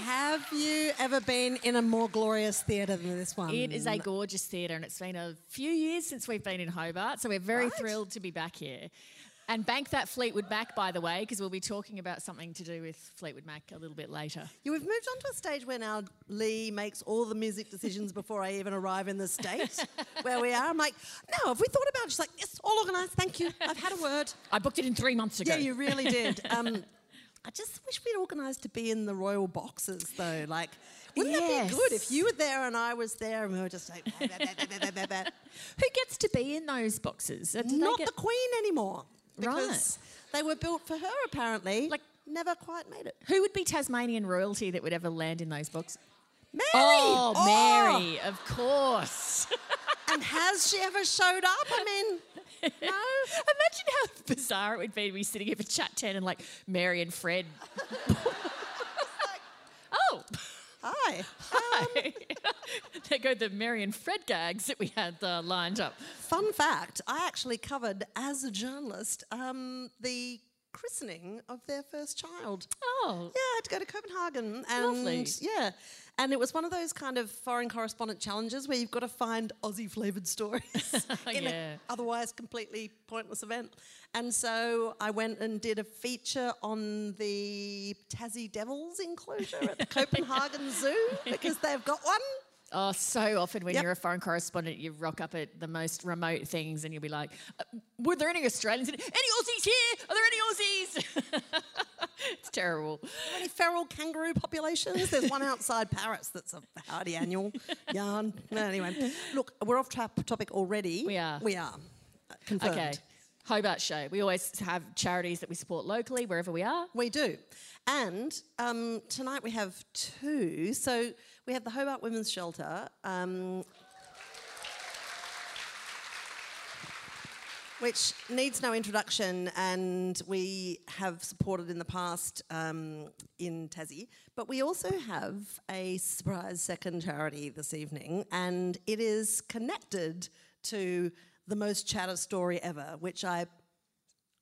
Have you ever been in a more glorious theatre than this one? It is a gorgeous theatre, and it's been a few years since we've been in Hobart, so we're very Right. thrilled to be back here. And bank that Fleetwood Mac, by the way, because we'll be talking about something to do with Fleetwood Mac a little bit later. Yeah, we've moved on to a stage where now Leigh makes all the music decisions before I even arrive in the state where we are. I'm like, no, have we thought about it? She's like, yes, all organised, thank you. I've had a word. I booked it in three months ago. Yeah, you really did. Um, I just wish we'd organised to be in the royal boxes though. Like, wouldn't that be good if you were there and I was there and we were just like, bah, bah, bah. Who gets to be in those boxes? Uh, not get- the queen anymore Right. because they were built for her apparently. Like- never quite made it. Who would be Tasmanian royalty that would ever land in those boxes? Mary. Oh, Mary, of course. And has she ever showed up? I mean, no. Imagine how bizarre it would be to be sitting here for chat 10 and like Mary and Fred. oh, Hi. hi. there go the Mary and Fred gags that we had uh, lined up. Fun fact: I actually covered as a journalist um, the christening of their first child. Oh, Yeah, I had to go to Copenhagen, and Lovely. yeah, and it was one of those kind of foreign correspondent challenges where you've got to find Aussie flavoured stories in Yeah. an otherwise completely pointless event. And so I went and did a feature on the Tassie Devils enclosure at the Copenhagen Zoo because they've got one. Oh, so often when Yep. you're a foreign correspondent, you rock up at the most remote things and you'll be like, uh, Were there any Australians? in? Any Aussies here? Are there any Aussies? it's terrible. Any feral kangaroo populations? There's one outside Paris that's a hardy annual yarn. Anyway, look, we're off topic already. We are. We are. Confirmed. Okay. Hobart Show. We always have charities that we support locally wherever we are. We do. And um, tonight we have two. So we have the Hobart Women's Shelter, um, which needs no introduction, and we have supported in the past um, in Tassie. But we also have a surprise second charity this evening, and it is connected to the most chatter story ever, which I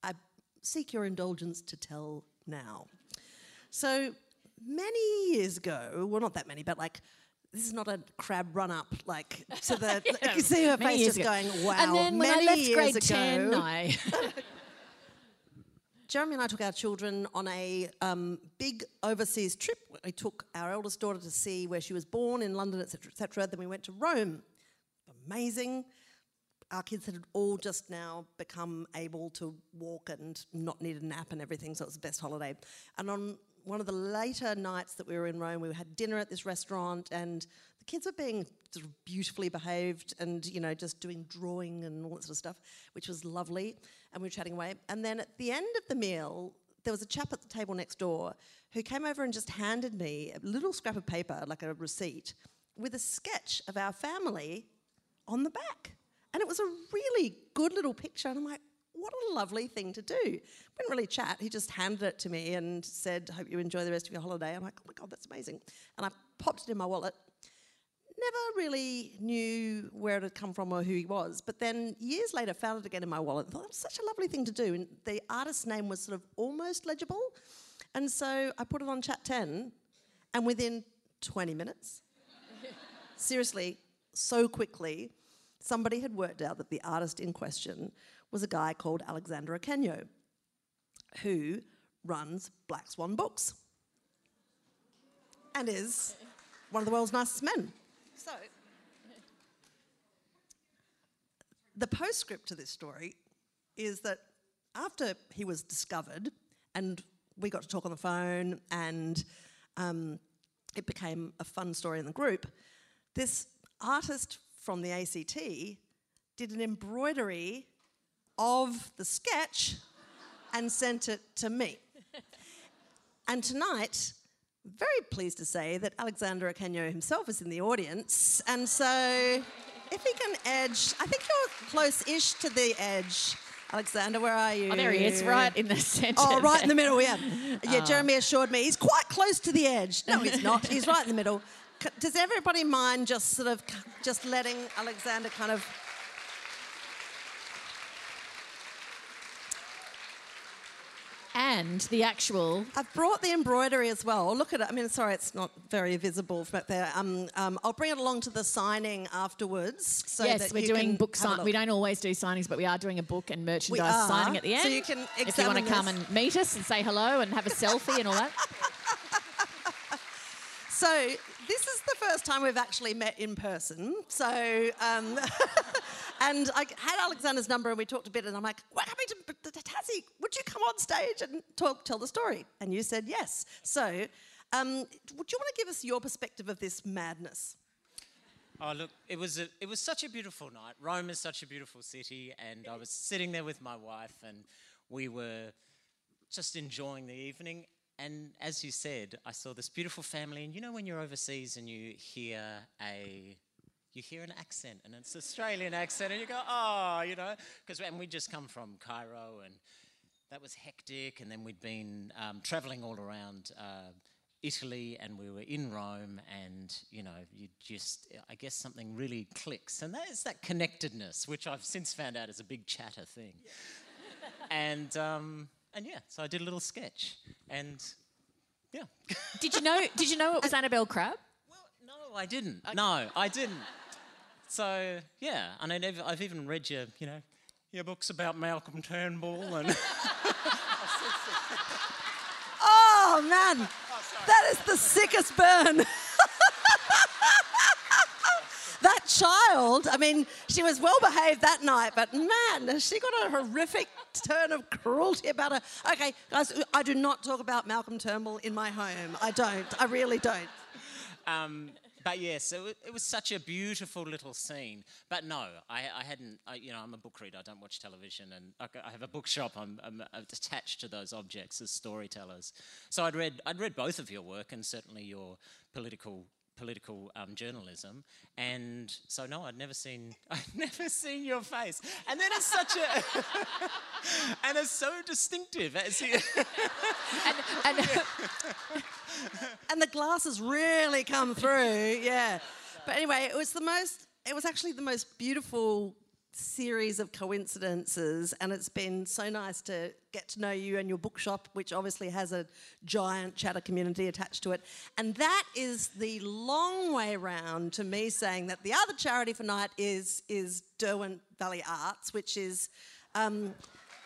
I seek your indulgence to tell now. So many years ago, well, not that many, but like this is not a crab run up like to the. you see her Many face just ago. going, "Wow!" And then when I many left years grade ago, 10, I. Jeremy and I took our children on a um, big overseas trip. We took our eldest daughter to see where she was born in London, etc., etc. Then we went to Rome. Amazing. Our kids had all just now become able to walk and not need a nap and everything, so it was the best holiday. And on one of the later nights that we were in Rome, we had dinner at this restaurant, and the kids were being sort of beautifully behaved and, you know, just doing drawing and all that sort of stuff, which was lovely. And we were chatting away. And then at the end of the meal, there was a chap at the table next door who came over and just handed me a little scrap of paper, like a receipt, with a sketch of our family on the back. And it was a really good little picture. And I'm like, what a lovely thing to do. We didn't really chat. He just handed it to me and said, Hope you enjoy the rest of your holiday. I'm like, Oh my God, that's amazing. And I popped it in my wallet. Never really knew where it had come from or who he was. But then years later, found it again in my wallet. Thought that's such a lovely thing to do. And the artist's name was sort of almost legible. And so I put it on Chat 10. And within 20 minutes, seriously, so quickly, somebody had worked out that the artist in question was a guy called Alexander Akenyo, who runs Black Swan Books and is one of the world's nicest men. So, the postscript to this story is that after he was discovered and we got to talk on the phone and um, it became a fun story in the group, this artist from the ACT did an embroidery of the sketch and sent it to me. And tonight, very pleased to say that Alexander Akenyo himself is in the audience. And so, if he can edge, I think you're close ish to the edge. Alexander, where are you? Oh, there he is, right in the centre. Oh, right in the middle, yeah. Yeah, Oh. Jeremy assured me he's quite close to the edge. No, he's not. He's right in the middle. Does everybody mind just sort of just letting Alexander kind of. And the actual. I've brought the embroidery as well. Look at it. I mean, sorry, it's not very visible back there. Um, um, I'll bring it along to the signing afterwards. So yes, that we're doing book have a sign. We don't always do signings, but we are doing a book and merchandise signing at the end. So you can if you want to come and meet us and say hello and have a selfie and all that. So this is the first time we've actually met in person. So, um, and I had Alexander's number and we talked a bit, and I'm like, "We're coming to, to Tassie. Would you come on stage and talk, tell the story?" And you said yes. So, um, would you want to give us your perspective of this madness? Oh look, it was a, it was such a beautiful night. Rome is such a beautiful city, and I was sitting there with my wife, and we were just enjoying the evening. And as you said, I saw this beautiful family, and you know when you're overseas and you hear a you hear an accent, and it's an Australian accent, and you go, oh, you know, because and we just come from Cairo, and that was hectic, and then we'd been um, traveling all around. Uh, Italy and we were in Rome, and you know, you just, I guess something really clicks, and that is that connectedness, which I've since found out is a big chatter thing. and um, and yeah, so I did a little sketch, and yeah. Did you know? Did you know it was Annabel Crabb? well, no, I didn't. No, I didn't. So yeah, and I never, I've even read your, you know, your books about Malcolm Turnbull and. Oh man, that is the sickest burn. that child, I mean, she was well behaved that night, but man, has she got a horrific turn of cruelty about her. Okay, guys, I do not talk about Malcolm Turnbull in my home. I don't. I really don't. Um, but yes, so it, it was such a beautiful little scene. But no, I, I hadn't. I, you know, I'm a book reader. I don't watch television, and I, I have a bookshop. I'm, I'm attached to those objects as storytellers. So I'd read. I'd read both of your work, and certainly your political political um, journalism. And so no, I'd never seen. I'd never seen your face. And then it's such a. and it's so distinctive. It's, And, and And the glasses really come through, yeah. But anyway, it was the most, it was actually the most beautiful series of coincidences, and it's been so nice to get to know you and your bookshop, which obviously has a giant chatter community attached to it. And that is the long way round to me saying that the other charity for night is is Derwent Valley Arts, which is um,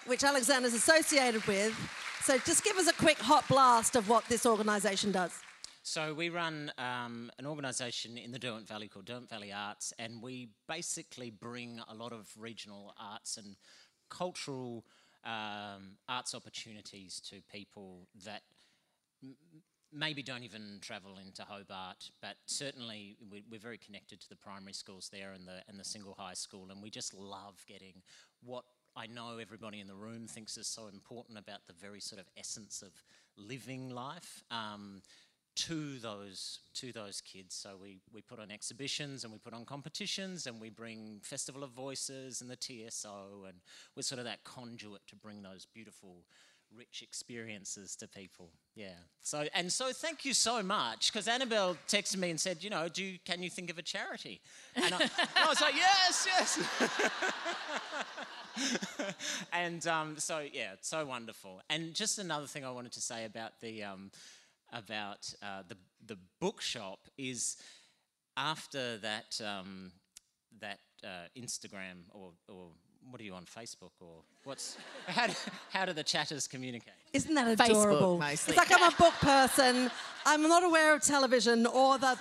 which Alexander's associated with. So just give us a quick hot blast of what this organisation does. So we run um, an organisation in the Derwent Valley called Derwent Valley Arts, and we basically bring a lot of regional arts and cultural um, arts opportunities to people that maybe don't even travel into Hobart, but certainly we, we're very connected to the primary schools there and the and the single high school, and we just love getting what I know everybody in the room thinks is so important about the very sort of essence of living life. Um, to those to those kids. So we, we put on exhibitions and we put on competitions and we bring Festival of Voices and the TSO and we're sort of that conduit to bring those beautiful rich experiences to people. Yeah. So and so thank you so much because Annabelle texted me and said, you know, do you, can you think of a charity? And I, and I was like, yes, yes. and um, so yeah, so wonderful. And just another thing I wanted to say about the um, about uh, the the bookshop is after that um, that uh, Instagram or or what are you on Facebook or what's how do, how do the chatters communicate? Isn't that adorable? mostly. It's like I'm a book person. I'm not aware of television or the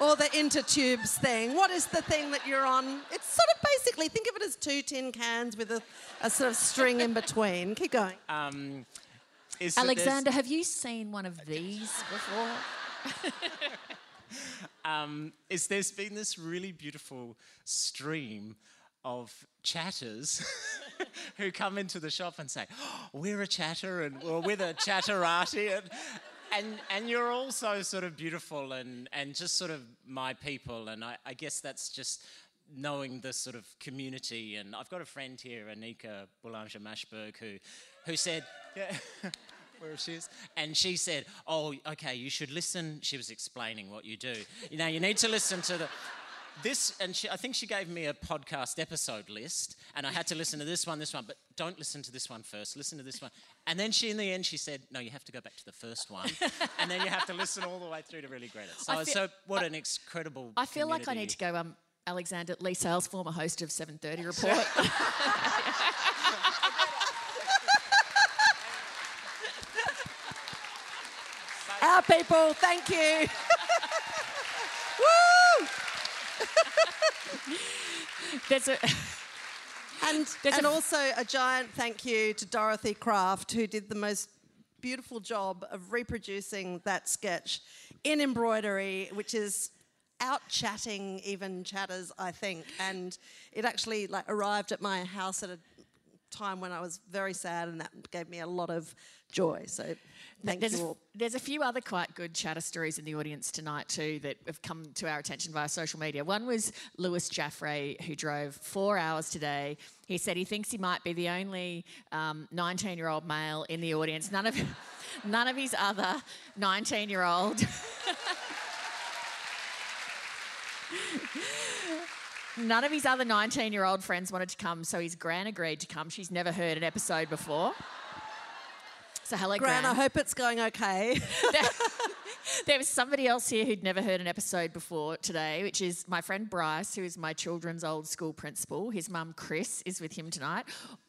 or the intertubes thing. What is the thing that you're on? It's sort of basically think of it as two tin cans with a, a sort of string in between. Keep going. Um, is Alexander, have you seen one of these before? um, is there's been this really beautiful stream of chatters who come into the shop and say, oh, "We're a chatter," and or "We're the chatterati," and, and and you're all so sort of beautiful and and just sort of my people, and I, I guess that's just knowing the sort of community. And I've got a friend here, Anika Boulanger Mashberg, who who said, yeah. Where she is. And she said, Oh, okay, you should listen. She was explaining what you do. You know, you need to listen to the this, and she, I think she gave me a podcast episode list, and I had to listen to this one, this one, but don't listen to this one first. Listen to this one, and then she, in the end, she said, "No, you have to go back to the first one, and then you have to listen all the way through to really get it." So, feel- so what an incredible. I feel like I need to go. Um, Alexander Leigh Sales, former host of 7:30 Report. Our people, thank you. Woo! There's a. And, There's and a- also a giant thank you to Dorothy Kraft, who did the most beautiful job of reproducing that sketch in embroidery, which is out chatting even chatters, I think. And it actually like arrived at my house at a time when I was very sad, and that gave me a lot of joy. So thank there's, you a, all. there's a few other quite good chatter stories in the audience tonight too that have come to our attention via social media. One was Lewis Jaffray, who drove four hours today. He said he thinks he might be the only um, 19 year old male in the audience. None of, none of his other 19 year old. None of his other 19 year old friends wanted to come, so his Gran agreed to come. She's never heard an episode before. So, hello, Gran, I hope it's going okay. there was somebody else here who'd never heard an episode before today, which is my friend Bryce, who is my children's old school principal. His mum, Chris, is with him tonight.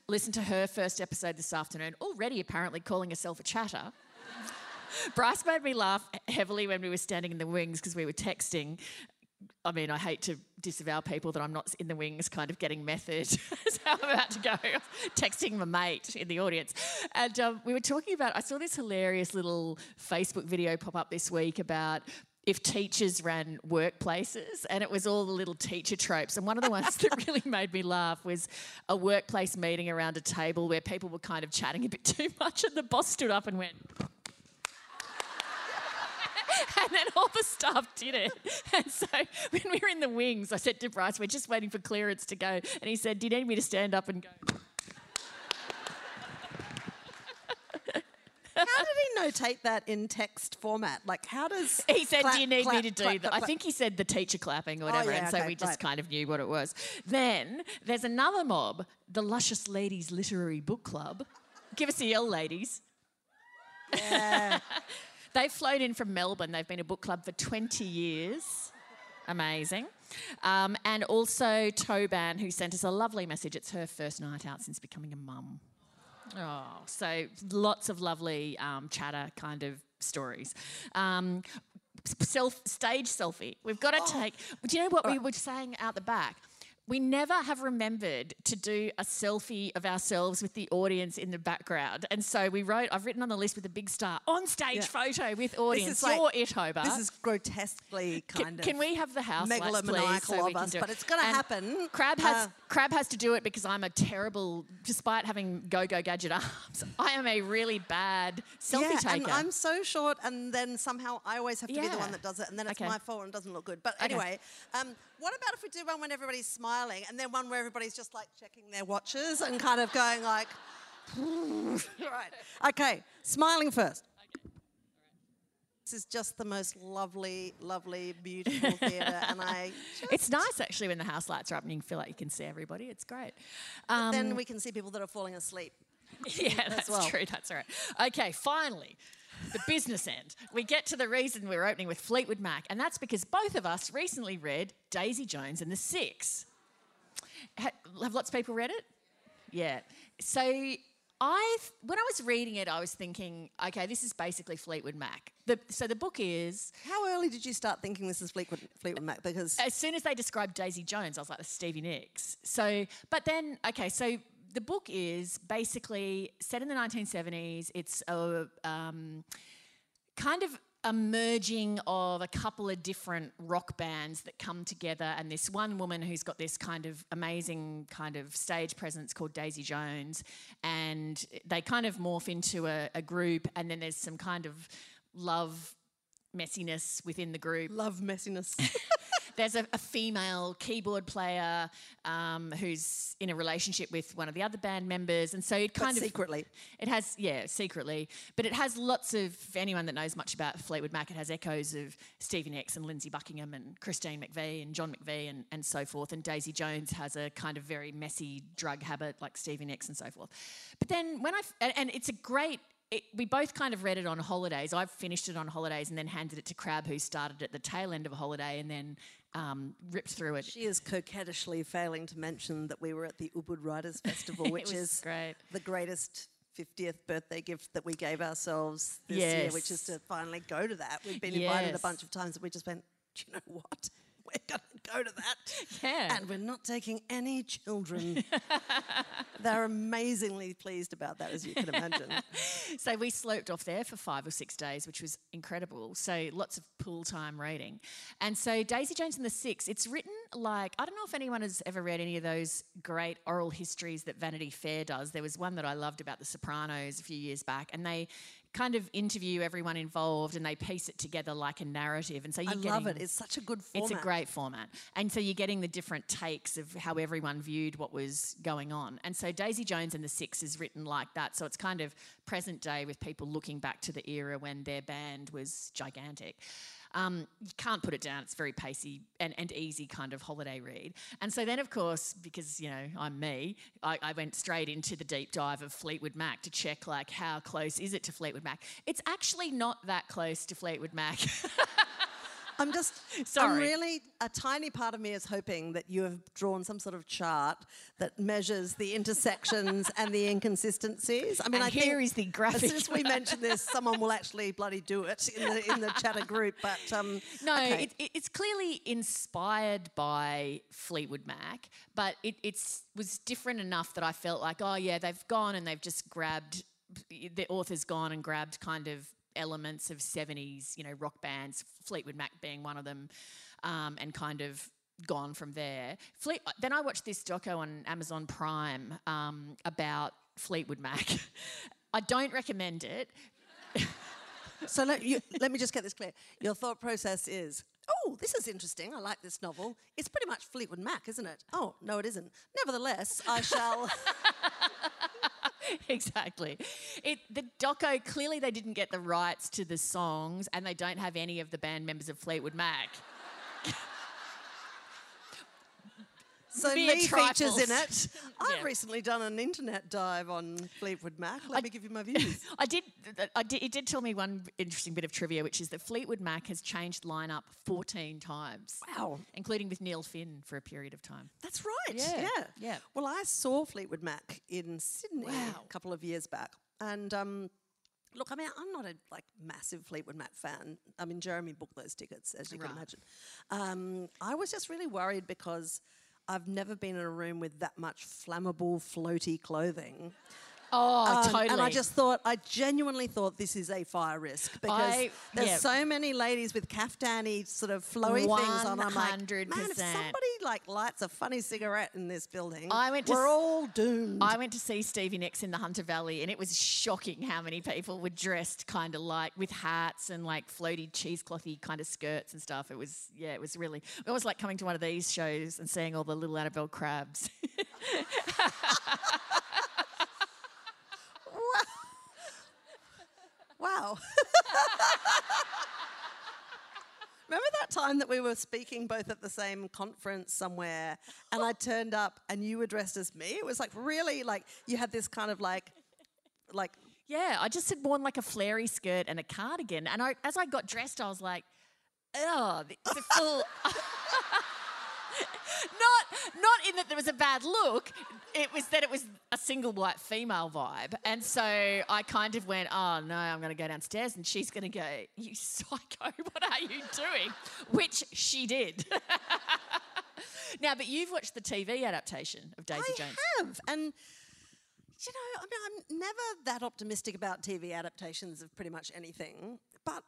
Listen to her first episode this afternoon, already apparently calling herself a chatter. Bryce made me laugh heavily when we were standing in the wings because we were texting. I mean, I hate to disavow people that I'm not in the wings, kind of getting method. How I'm about to go. Texting my mate in the audience. And um, we were talking about, I saw this hilarious little Facebook video pop up this week about if teachers ran workplaces, and it was all the little teacher tropes. And one of the ones that really made me laugh was a workplace meeting around a table where people were kind of chatting a bit too much, and the boss stood up and went, and then all the staff did it. And so when we were in the wings, I said to Bryce, we're just waiting for clearance to go. And he said, Do you need me to stand up and go? how did he notate that in text format? Like, how does He said, clap, Do you need me to do clap, that? clap, I think he said the teacher clapping or oh, whatever. yeah, and so okay, we just right. kind of knew what it was. Then there's another mob, the Luscious Ladies Literary Book Club. Give us a yell, ladies. They've flown in from Melbourne. They've been a book club for 20 years. Amazing. Um, and also Toban, who sent us a lovely message. It's her first night out since becoming a mum. Oh, so lots of lovely um, chatter kind of stories. Um, self stage selfie. We've got to take. Do you know what we were saying out the back? We never have remembered to do a selfie of ourselves with the audience in the background, and so we wrote. I've written on the list with a big star on stage Yeah. photo with audience. This is like- it, Hobart. This is grotesquely Can, kind of. can we have the house lights, please, megalomaniacal so of us, it? but it's gonna happen. Crabb has Uh, Crabb has to do it because I'm a terrible, despite having go go gadget arms. I am a really bad selfie yeah, taker. and I'm so short, and then somehow I always have to be the one that does it, and then it's Okay. my fault and doesn't look good. But Okay. anyway, um, what about if we do one when everybody's smiling, and then one where everybody's just like checking their watches and kind of going like, right? Okay, smiling first. This is just the most lovely, lovely, beautiful theatre, and I. it's nice actually when the house lights are up and you feel like you can see everybody. It's great. Um, then we can see people that are falling asleep. yeah, that's well. true. That's all right. Okay, finally, the business end. We get to the reason we're opening with Fleetwood Mac, and that's because both of us recently read Daisy Jones and the Six. Ha- have lots of people read it? Yeah. So I, when I was reading it, I was thinking, okay, this is basically Fleetwood Mac. The, so the book is How early did you start thinking this is Fleetwood, Fleetwood Mac? Because as soon as they described Daisy Jones, I was like, that's Stevie Nicks. So, but then, okay, so the book is basically set in the 1970s. It's a um, kind of a merging of a couple of different rock bands that come together, and this one woman who's got this kind of amazing kind of stage presence called Daisy Jones, and they kind of morph into a, a group, and then there's some kind of love messiness within the group love messiness. there's a, a female keyboard player um, who's in a relationship with one of the other band members, and so it kind of secretly. It has, yeah, secretly, but it has lots of. Anyone that knows much about Fleetwood Mac, it has echoes of Stevie Nicks and Lindsey Buckingham and Christine McVie and John McVie and, and so forth. And Daisy Jones has a kind of very messy drug habit like Stevie Nicks and so forth. But then when I and, and it's a great. It, we both kind of read it on holidays. I finished it on holidays and then handed it to Crabb, who started at the tail end of a holiday and then um, ripped through it. She is coquettishly failing to mention that we were at the Ubud Writers Festival, which is great. the greatest 50th birthday gift that we gave ourselves this year, which is to finally go to that. We've been invited a bunch of times and we just went, do you know what? We're going to go to that. Yeah. And we're not taking any children. They're amazingly pleased about that, as you can imagine. So we sloped off there for five or six days, which was incredible. So lots of pool time reading. And so Daisy Jones and the Six, it's written like, I don't know if anyone has ever read any of those great oral histories that Vanity Fair does. There was one that I loved about The Sopranos a few years back, and they kind of interview everyone involved and they piece it together like a narrative. And so you're I love it. It's such a good format. it's a great format. And so you're getting the different takes of how everyone viewed what was going on. And so Daisy Jones and the Six is written like that. So it's kind of present day with people looking back to the era when their band was gigantic. Um, you can't put it down. It's very pacey and, and easy kind of holiday read. And so then, of course, because you know I'm me, I, I went straight into the deep dive of Fleetwood Mac to check like how close is it to Fleetwood Mac. It's actually not that close to Fleetwood Mac. I'm just, I'm Sorry. really, a tiny part of me is hoping that you have drawn some sort of chart that measures the intersections and the inconsistencies. I mean, And I here think is the As soon as we mention this, someone will actually bloody do it in the, in the chatter group. But um, No, okay. it, it, it's clearly inspired by Fleetwood Mac, but it it's, was different enough that I felt like, oh yeah, they've gone and they've just grabbed, the author's gone and grabbed kind of elements of 70s, you know, rock bands, Fleetwood Mac being one of them, um, and kind of gone from there. Fleet, then I watched this doco on Amazon Prime um, about Fleetwood Mac. I don't recommend it. So let, you, let me just get this clear. Your thought process is, oh, this is interesting. I like this novel. It's pretty much Fleetwood Mac, isn't it? Oh, no, it isn't. Nevertheless, I shall. exactly. It the doco clearly they didn't get the rights to the songs, and they don't have any of the band members of Fleetwood Mac. So Mere Lee features in it. I've Yeah. recently done an internet dive on Fleetwood Mac. Let me give you my views. I did. I did. It did tell me one interesting bit of trivia, which is that Fleetwood Mac has changed lineup 14 times. Wow. Including with Neil Finn for a period of time. That's right. Yeah, Yeah. yeah. Well, I saw Fleetwood Mac in Sydney Wow. a couple of years back, and um, look, I mean, I'm not a like massive Fleetwood Mac fan. I mean, Jeremy booked those tickets, as you can imagine. Um, I was just really worried because I've never been in a room with that much flammable, floaty clothing. Oh, Um, totally. And I just thought, I genuinely thought this is a fire risk because I- there's yeah. so many ladies with caftani sort of flowy things on. I'm like, man, if somebody like lights a funny cigarette in this building, I went to we're all doomed. I went to see Stevie Nicks in the Hunter Valley, and it was shocking how many people were dressed kind of like with hats and like floaty cheeseclothy kind of skirts and stuff. It was yeah, it was really. It was like coming to one of these shows and seeing all the little Annabel Crabbs. wow. Remember that time that we were speaking both at the same conference somewhere and I turned up and you were dressed as me? It was like really like you had this kind of like like yeah, I just had worn like a flary skirt and a cardigan, and I, as I got dressed, I was like, oh, it's a full. not not in that there was a bad look. It was that it was a single white female vibe, and so I kind of went, "Oh no, I'm going to go downstairs," and she's going to go, "You psycho, what are you doing?" Which she did. now, but you've watched the TV adaptation of Daisy I Jones. I have. And you know, I mean, I'm never that optimistic about TV adaptations of pretty much anything, but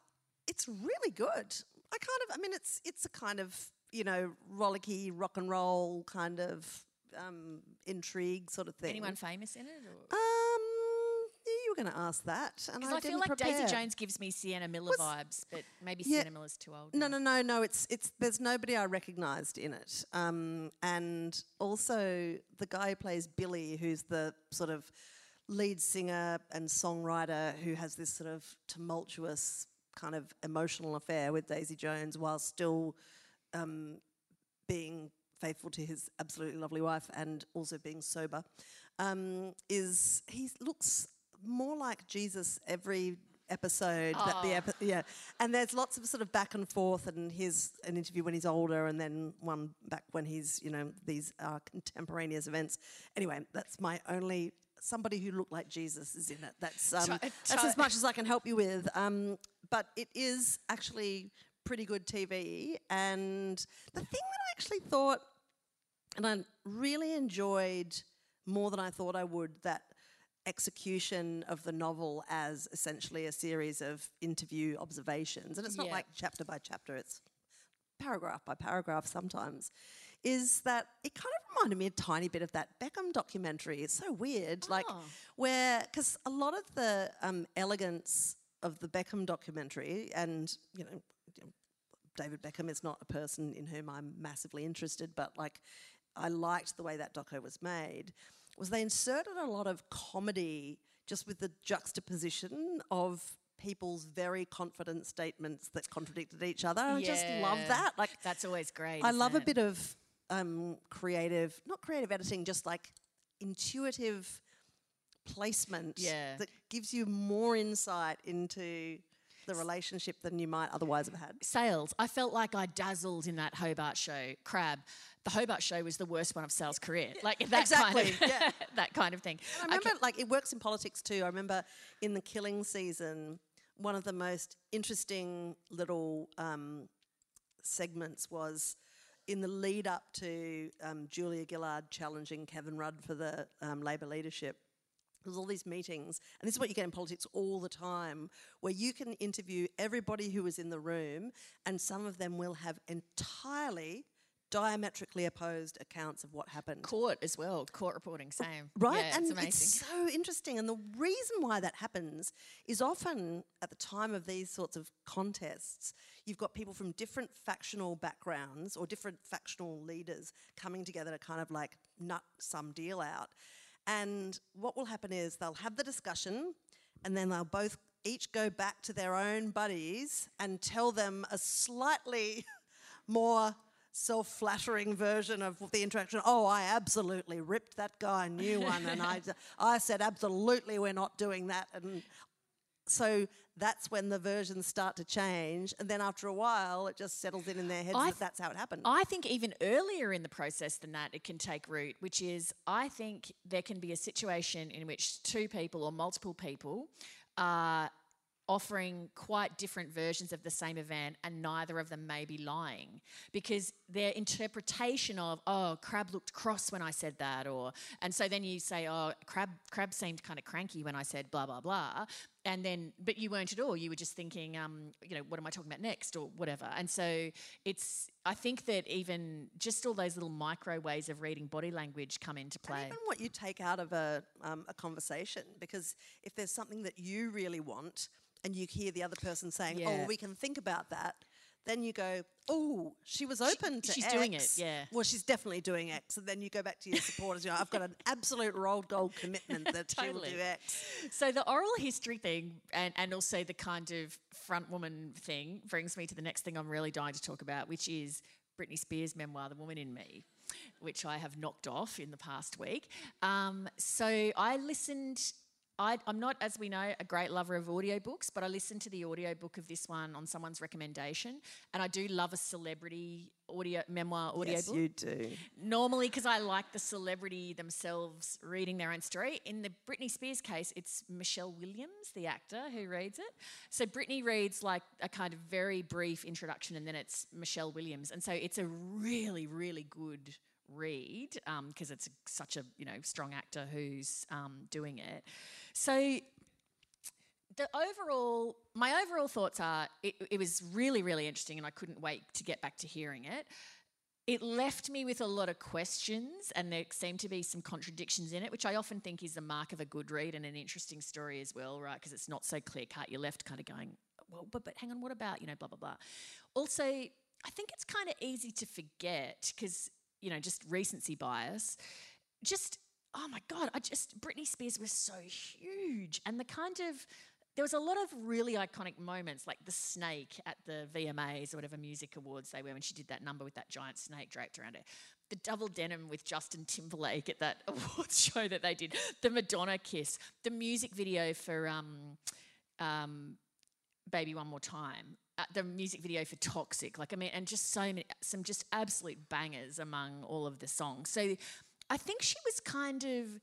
it's really good. I kind of, I mean, it's it's a kind of you know rollicky rock and roll kind of um, intrigue sort of thing. Anyone famous in it? Or? Um, you were going to ask that, and I, Because I, feel like prepare. Daisy Jones gives me Sienna Miller Was- vibes, but maybe Yeah. Sienna Miller's too old. No, now. no, no, no. It's it's there's nobody I recognised in it, um, and also the guy who plays Billy, who's the sort of lead singer and songwriter who has this sort of tumultuous kind of emotional affair with Daisy Jones while still um, being faithful to his absolutely lovely wife and also being sober. Um, is he looks more like Jesus every episode that the epi- yeah. And there's lots of sort of back and forth and here's an interview when he's older and then one back when he's you know these are contemporaneous events. Anyway that's my only somebody who looked like jesus is in it. That's um, Try- that's as much as i can help you with. Um, but it is actually pretty good tv and the thing that i actually thought and I really enjoyed more than I thought I would that execution of the novel as essentially a series of interview observations. And it's not Yeah. like chapter by chapter, it's paragraph by paragraph sometimes. Is that it kind of reminded me a tiny bit of that Beckham documentary. It's so weird. Like, Oh. where, because a lot of the um, elegance of the Beckham documentary, and, you know, David Beckham is not a person in whom I'm massively interested, but like I liked the way that doco was made. Was they inserted a lot of comedy just with the juxtaposition of people's very confident statements that contradicted each other. I just love that. Like That's always great. I love a bit of um, creative, not creative editing, just like intuitive placement Yeah. that gives you more insight into the relationship than you might otherwise have had. Sales. I felt like I dazzled in that Hobart show. Crabb. The Hobart show was the worst one of Sal's career. Like that exactly, kind of yeah. that kind of thing. I remember, like, it works in politics too. I remember in the killing season, one of the most interesting little um, segments was in the lead up to um, Julia Gillard challenging Kevin Rudd for the um, Labor leadership. There's all these meetings, and this is what you get in politics all the time, where you can interview everybody who was in the room, and some of them will have entirely diametrically opposed accounts of what happened. Court as well. Court reporting. Same. Right, Yeah, and it's amazing. it's so interesting. And the reason why that happens is often at the time of these sorts of contests, you've got people from different factional backgrounds or different factional leaders coming together to kind of like nut some deal out. And what will happen is they'll have the discussion, and then they'll both each go back to their own buddies and tell them a slightly more self-flattering version of the interaction. Oh, I absolutely ripped that guy a new one, and I, I said absolutely we're not doing that, and so that's when the versions start to change, and then after a while, it just settles in in their heads I that that's how it happened. I think even earlier in the process than that, it can take root, which is I think there can be a situation in which two people or multiple people are offering quite different versions of the same event and neither of them may be lying because their interpretation of oh Crabb looked cross when i said that or and so then you say oh Crabb Crabb seemed kind of cranky when i said blah blah blah and then but you weren't at all. You were just thinking um, you know what am i talking about next or whatever. And so it's i think that even just all those little micro ways of reading body language come into And play. even what you take out of a, um, a conversation, because if there's something that you really want and you hear the other person saying, Yeah. oh, we can think about that, then you go, oh, she was open to she's X. doing it, yeah. Well, she's definitely doing X. And then you go back to your supporters, you know, I've got an absolute rolled gold commitment that she will do X. So the oral history thing and, and also the kind of front woman thing brings me to the next thing I'm really dying to talk about, which is Britney Spears' memoir, The Woman in Me, which I have knocked off in the past week. Um, so I listened. I, I'm not, as we know, a great lover of audiobooks, but I listened to the audiobook of this one on someone's recommendation. And I do love a celebrity audio memoir audiobook Yes, you do. normally because I like the celebrity themselves reading their own story. In the Britney Spears case, it's Michelle Williams, the actor, who reads it. So Britney reads like a kind of very brief introduction, and then it's Michelle Williams, and so it's a really, really good read because it's such a you know strong actor who's um, doing it. So the overall, my overall thoughts are it, it was really, really interesting, and I couldn't wait to get back to hearing it. it left me with a lot of questions, and there seemed to be some contradictions in it, which I often think is the mark of a good read and an interesting story as well, right? Because it's not so clear cut. You're left kind of going, well, but, but hang on, what about, you know, blah, blah, blah. Also, I think it's kind of easy to forget because, you know, just recency bias. Just, oh my God, I just, Britney Spears was so huge. And the kind of, there was a lot of really iconic moments, like the snake at the VMAs or whatever music awards they were when she did that number with that giant snake draped around her. The double denim with Justin Timberlake at that awards show that they did. The Madonna kiss. The music video for um, um, Baby One More Time. Uh, the music video for Toxic. Like, I mean, and just so many, some just absolute bangers among all of the songs. So I think she was kind of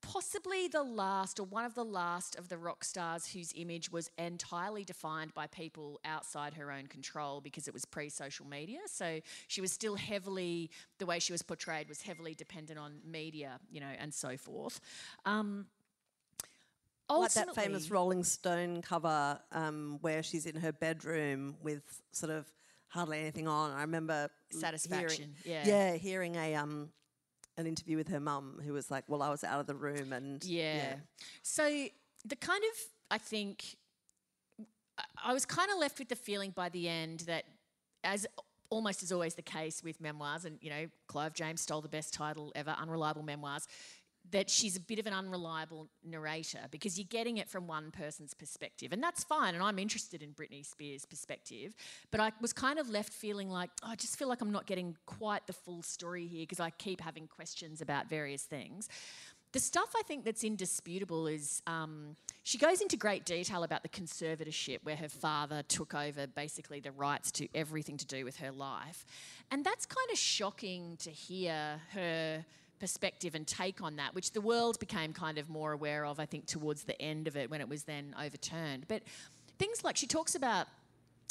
possibly the last or one of the last of the rock stars whose image was entirely defined by people outside her own control because it was pre social media. So she was still heavily, the way she was portrayed was heavily dependent on media, you know, and so forth. Um, like that famous Rolling Stone cover um, where she's in her bedroom with sort of hardly anything on. I remember satisfaction. Hearing, yeah, yeah, hearing a um, an interview with her mum who was like, "Well, I was out of the room," and yeah. yeah. So the kind of I think I was kind of left with the feeling by the end that as almost as always the case with memoirs, and you know, Clive James stole the best title ever, unreliable memoirs that she's a bit of an unreliable narrator because you're getting it from one person's perspective. And that's fine. And I'm interested in Britney Spears' perspective. But I was kind of left feeling like, oh, I just feel like I'm not getting quite the full story here because I keep having questions about various things. The stuff I think that's indisputable is um, she goes into great detail about the conservatorship where her father took over basically the rights to everything to do with her life. And that's kind of shocking to hear her perspective and take on that, which the world became kind of more aware of, I think, towards the end of it when it was then overturned. But things like she talks about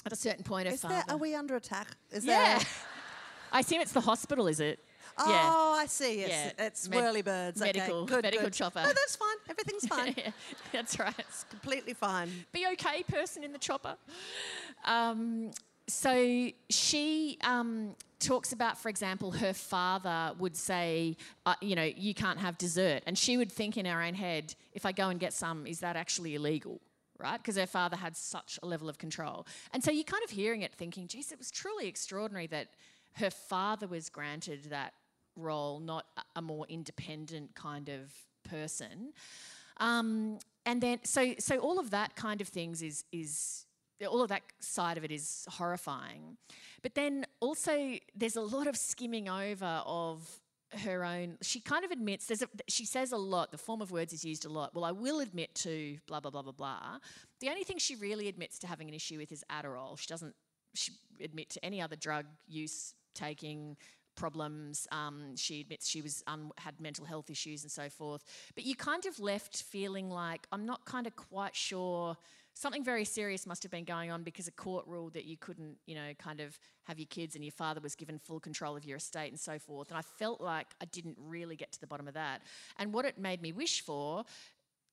at a certain point, her is father. There, are we under attack? Is yeah. There... I assume it's the hospital, is it? Oh, yeah. I see. Yes, Yeah. it's Med- whirly birds. medical- okay. good, medical good. chopper. No, that's fine. Everything's fine. yeah, that's right. It's Completely fine. Be okay, person in the chopper. Um, so she um, talks about, for example, her father would say, uh, you know, you can't have dessert. And she would think in her own head, if I go and get some, is that actually illegal? Right? Because her father had such a level of control. And so you're kind of hearing it thinking, geez, it was truly extraordinary that her father was granted that role, not a- more independent kind of person. Um, and then, so, so all of that kind of things is, is all of that side of it is horrifying. But then also, there's a lot of skimming over of her own. She kind of admits there's a, she says a lot. The form of words is used a lot. Well, I will admit to blah blah blah blah blah. The only thing she really admits to having an issue with is Adderall. She doesn't she admit to any other drug use taking problems. Um, she admits she was had mental health issues and so forth. But you kind of left feeling like I'm not kind of quite sure. Something very serious must have been going on because a court ruled that you couldn't, you know, kind of have your kids and your father was given full control of your estate and so forth. And I felt like I didn't really get to the bottom of that. And what it made me wish for,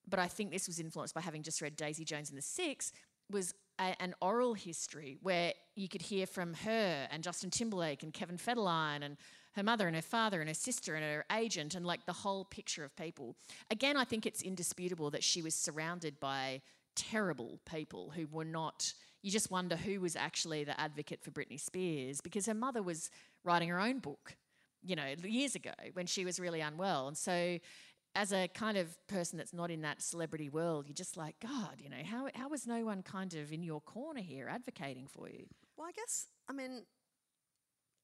but I think this was influenced by having just read Daisy Jones and the Six, was a, an oral history where you could hear from her and Justin Timberlake and Kevin Federline and her mother and her father and her sister and her agent and like the whole picture of people. Again, I think it's indisputable that she was surrounded by terrible people who were not. You just wonder who was actually the advocate for Britney Spears because her mother was writing her own book, you know, years ago when she was really unwell. And so as a kind of person that's not in that celebrity world, you're just like, God, you know, how, how was no one kind of in your corner here advocating for you? Well, I guess, I mean,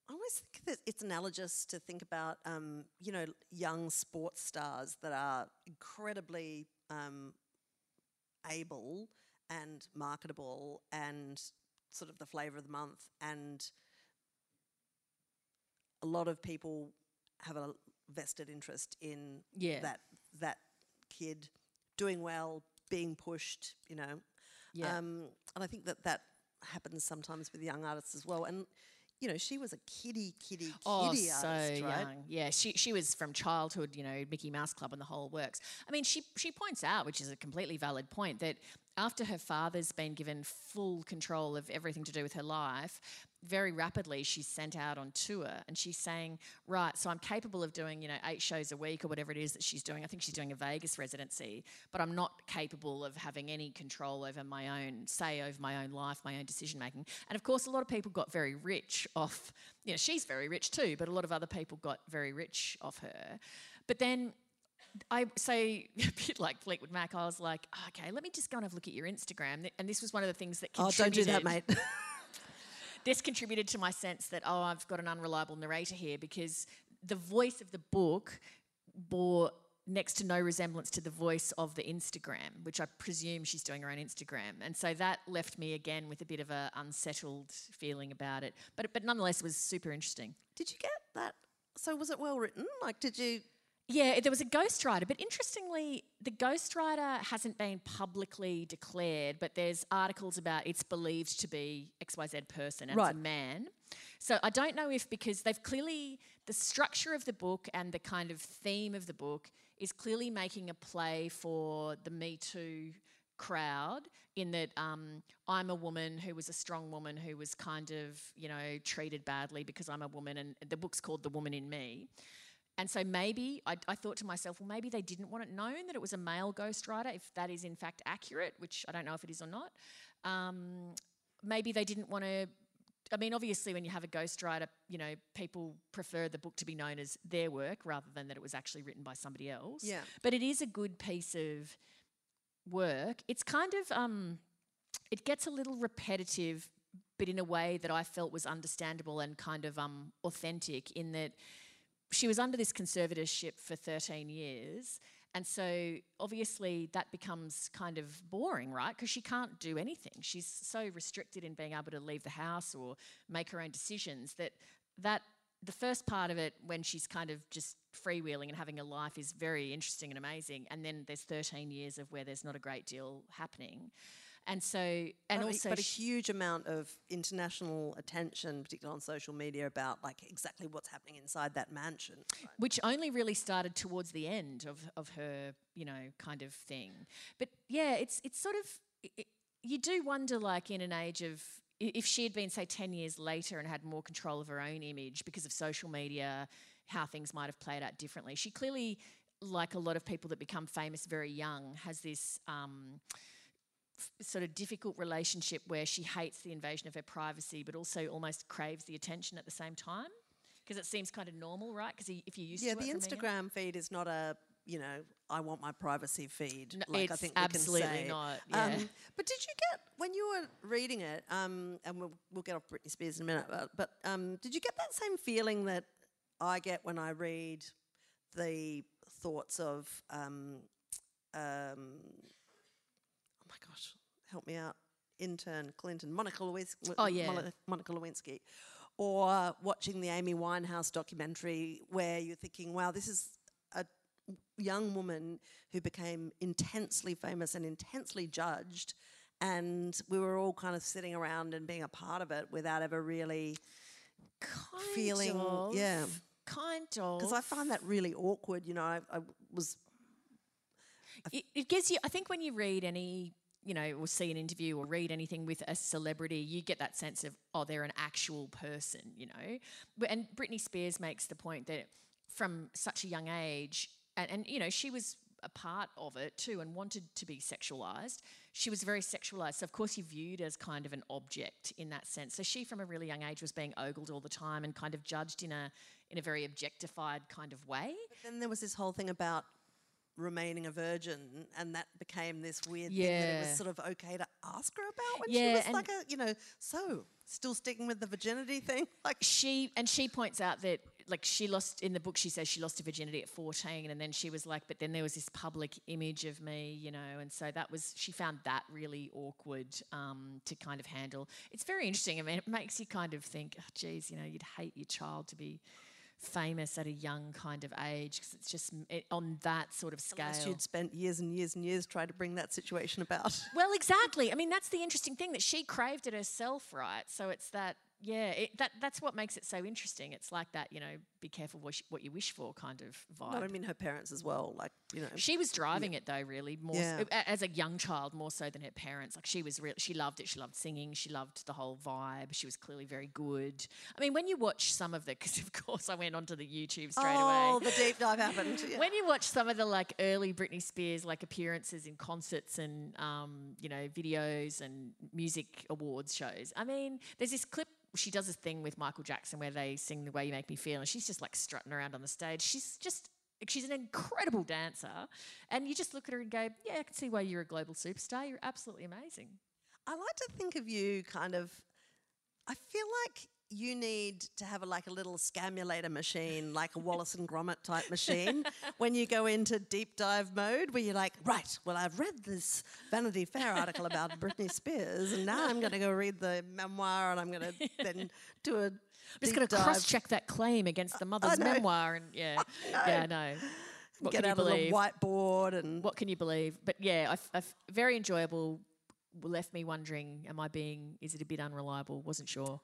I always think that it's analogous to think about, um, you know, young sports stars that are incredibly um, able and marketable and sort of the flavour of the month. And a lot of people have a vested interest in Yeah. that that kid doing well, being pushed, you know. Yeah. Um, and I think that that happens sometimes with young artists as well. And you know, she was a kitty, kitty, Oh, kiddie so artist, right? young. Yeah, she she was from childhood, you know, Mickey Mouse Club and the whole works. I mean, she she points out, which is a completely valid point, that after her father's been given full control of everything to do with her life, very rapidly she's sent out on tour and she's saying, Right, so I'm capable of doing, you know, eight shows a week or whatever it is that she's doing. I think she's doing a Vegas residency, but I'm not capable of having any control over my own say over my own life, my own decision making. And of course, a lot of people got very rich off, you know, she's very rich too, but a lot of other people got very rich off her. But then I say a bit like Fleetwood Mac. I was like, okay, let me just go and have a look at your Instagram. And this was one of the things that Oh, don't do that, mate. This contributed to my sense that oh, I've got an unreliable narrator here because the voice of the book bore next to no resemblance to the voice of the Instagram, which I presume she's doing her own Instagram. And so that left me again with a bit of a unsettled feeling about it. But but nonetheless, it was super interesting. did you get that? So was it well written? Like, did you? Yeah, there was a ghostwriter, but interestingly, the ghostwriter hasn't been publicly declared, but there's articles about it's believed to be XYZ person and it's a man. So I don't know if because they've clearly, the structure of the book and the kind of theme of the book is clearly making a play for the Me Too crowd in that um, I'm a woman who was a strong woman who was kind of, you know, treated badly because I'm a woman, and the book's called The Woman in Me. And so maybe I, I thought to myself, well, maybe they didn't want it known that it was a male ghostwriter, if that is in fact accurate, which I don't know if it is or not. Um, maybe they didn't want to. I mean, obviously, when you have a ghostwriter, you know, people prefer the book to be known as their work rather than that it was actually written by somebody else. Yeah. But it is a good piece of work. It's kind of um, it gets a little repetitive, but in a way that I felt was understandable and kind of um, authentic. In that she was under this conservatorship for 13 years. And so obviously that becomes kind of boring, right? Because she can't do anything. She's so restricted in being able to leave the house or make her own decisions that that the first part of it when she's kind of just freewheeling and having a life is very interesting and amazing. And then there's 13 years of where there's not a great deal happening. And so and but a- also but a huge amount of international attention, particularly on social media, about like exactly what's happening inside that mansion. right? which only really started towards the end of, of her, you know, kind of thing. But yeah, it's it's sort of i i you do wonder, like in an age of if she had been say ten years later and had more control of her own image because of social media, how things might have played out differently. She clearly, like a lot of people that become famous very young, has this. Um, Sort of difficult relationship where she hates the invasion of her privacy, but also almost craves the attention at the same time, because it seems kind of normal, right? Because if you're used Yeah, to the from being. Instagram feed is not a you know I want my privacy feed. No, like I it's think we can absolutely say. not, yeah. Um, but did you get when you were reading it? Um, and we'll, we'll get off Britney Spears in a minute. But, but um, did you get that same feeling that I get when I read the thoughts of um, um, my gosh, help me out, intern Clinton, Monica Lewinsky. Oh, yeah. Monica Lewinsky. Or watching the Amy Winehouse documentary where you're thinking, wow, this is a young woman who became intensely famous and intensely judged. And we were all kind of sitting around and being a part of it without ever really, kind feeling- of, yeah. kind of. because I find that really awkward. You know, I, I was it, it gives you. I think when you read any, you know, or see an interview or read anything with a celebrity, you get that sense of oh, they're an actual person, you know. And Britney Spears makes the point that from such a young age, and, and you know, she was a part of it too and wanted to be sexualized. She was very sexualized. So, of course, you're viewed as kind of an object in that sense. So, she from a really young age was being ogled all the time and kind of judged in a, in a very objectified kind of way. Then there was this whole thing about remaining a virgin, and that became this weird thing that it was sort of okay to ask her about when Yeah, she was like a, you know, so still sticking with the virginity thing. Like, she and she points out that like she lost in the book she says she lost her virginity at 14 and then she was like but then there was this public image of me you know and so that was she found that really awkward um, to kind of handle it's very interesting i mean it makes you kind of think oh, geez you know you'd hate your child to be famous at a young kind of age because it's just it, on that sort of scale unless you'd spent years and years and years trying to bring that situation about. Well, exactly. I mean, that's the interesting thing that she craved it herself, right? So it's that yeah, it, that that's what makes it so interesting. It's like that, you know, be careful what, what you wish for kind of vibe. No, I mean her parents as well. Like you know, She was driving it though, really more Yeah. a- as a young child, more so than her parents. Like she was, re- she loved it. She loved singing. She loved the whole vibe. She was clearly very good. I mean, when you watch some of the, because of course I went onto the YouTube straight oh, away. Oh, the deep dive happened. Yeah. When you watch some of the like early Britney Spears like appearances in concerts and um, you know videos and music awards shows, I mean, there's this clip. She does this thing with Michael Jackson where they sing "The Way You Make Me Feel," and she's just like strutting around on the stage. She's just she's an incredible dancer, and you just look at her and go, "Yeah, I can see why you're a global superstar. You're absolutely amazing." I like to think of you kind of. I feel like you need to have a, like a little scamulator machine, like a Wallace and Gromit type machine, when you go into deep dive mode, where you're like, right, well, I've read this Vanity Fair article about Britney Spears, and now I'm going to go read the memoir, and I'm going to then do a. I'm just going to cross check that claim against the mother's know. memoir, and yeah, yeah, I know. What Get can you out a little whiteboard and what can you believe? But yeah, I, I very enjoyable. Left me wondering, am I being? Is it a bit unreliable? Wasn't sure.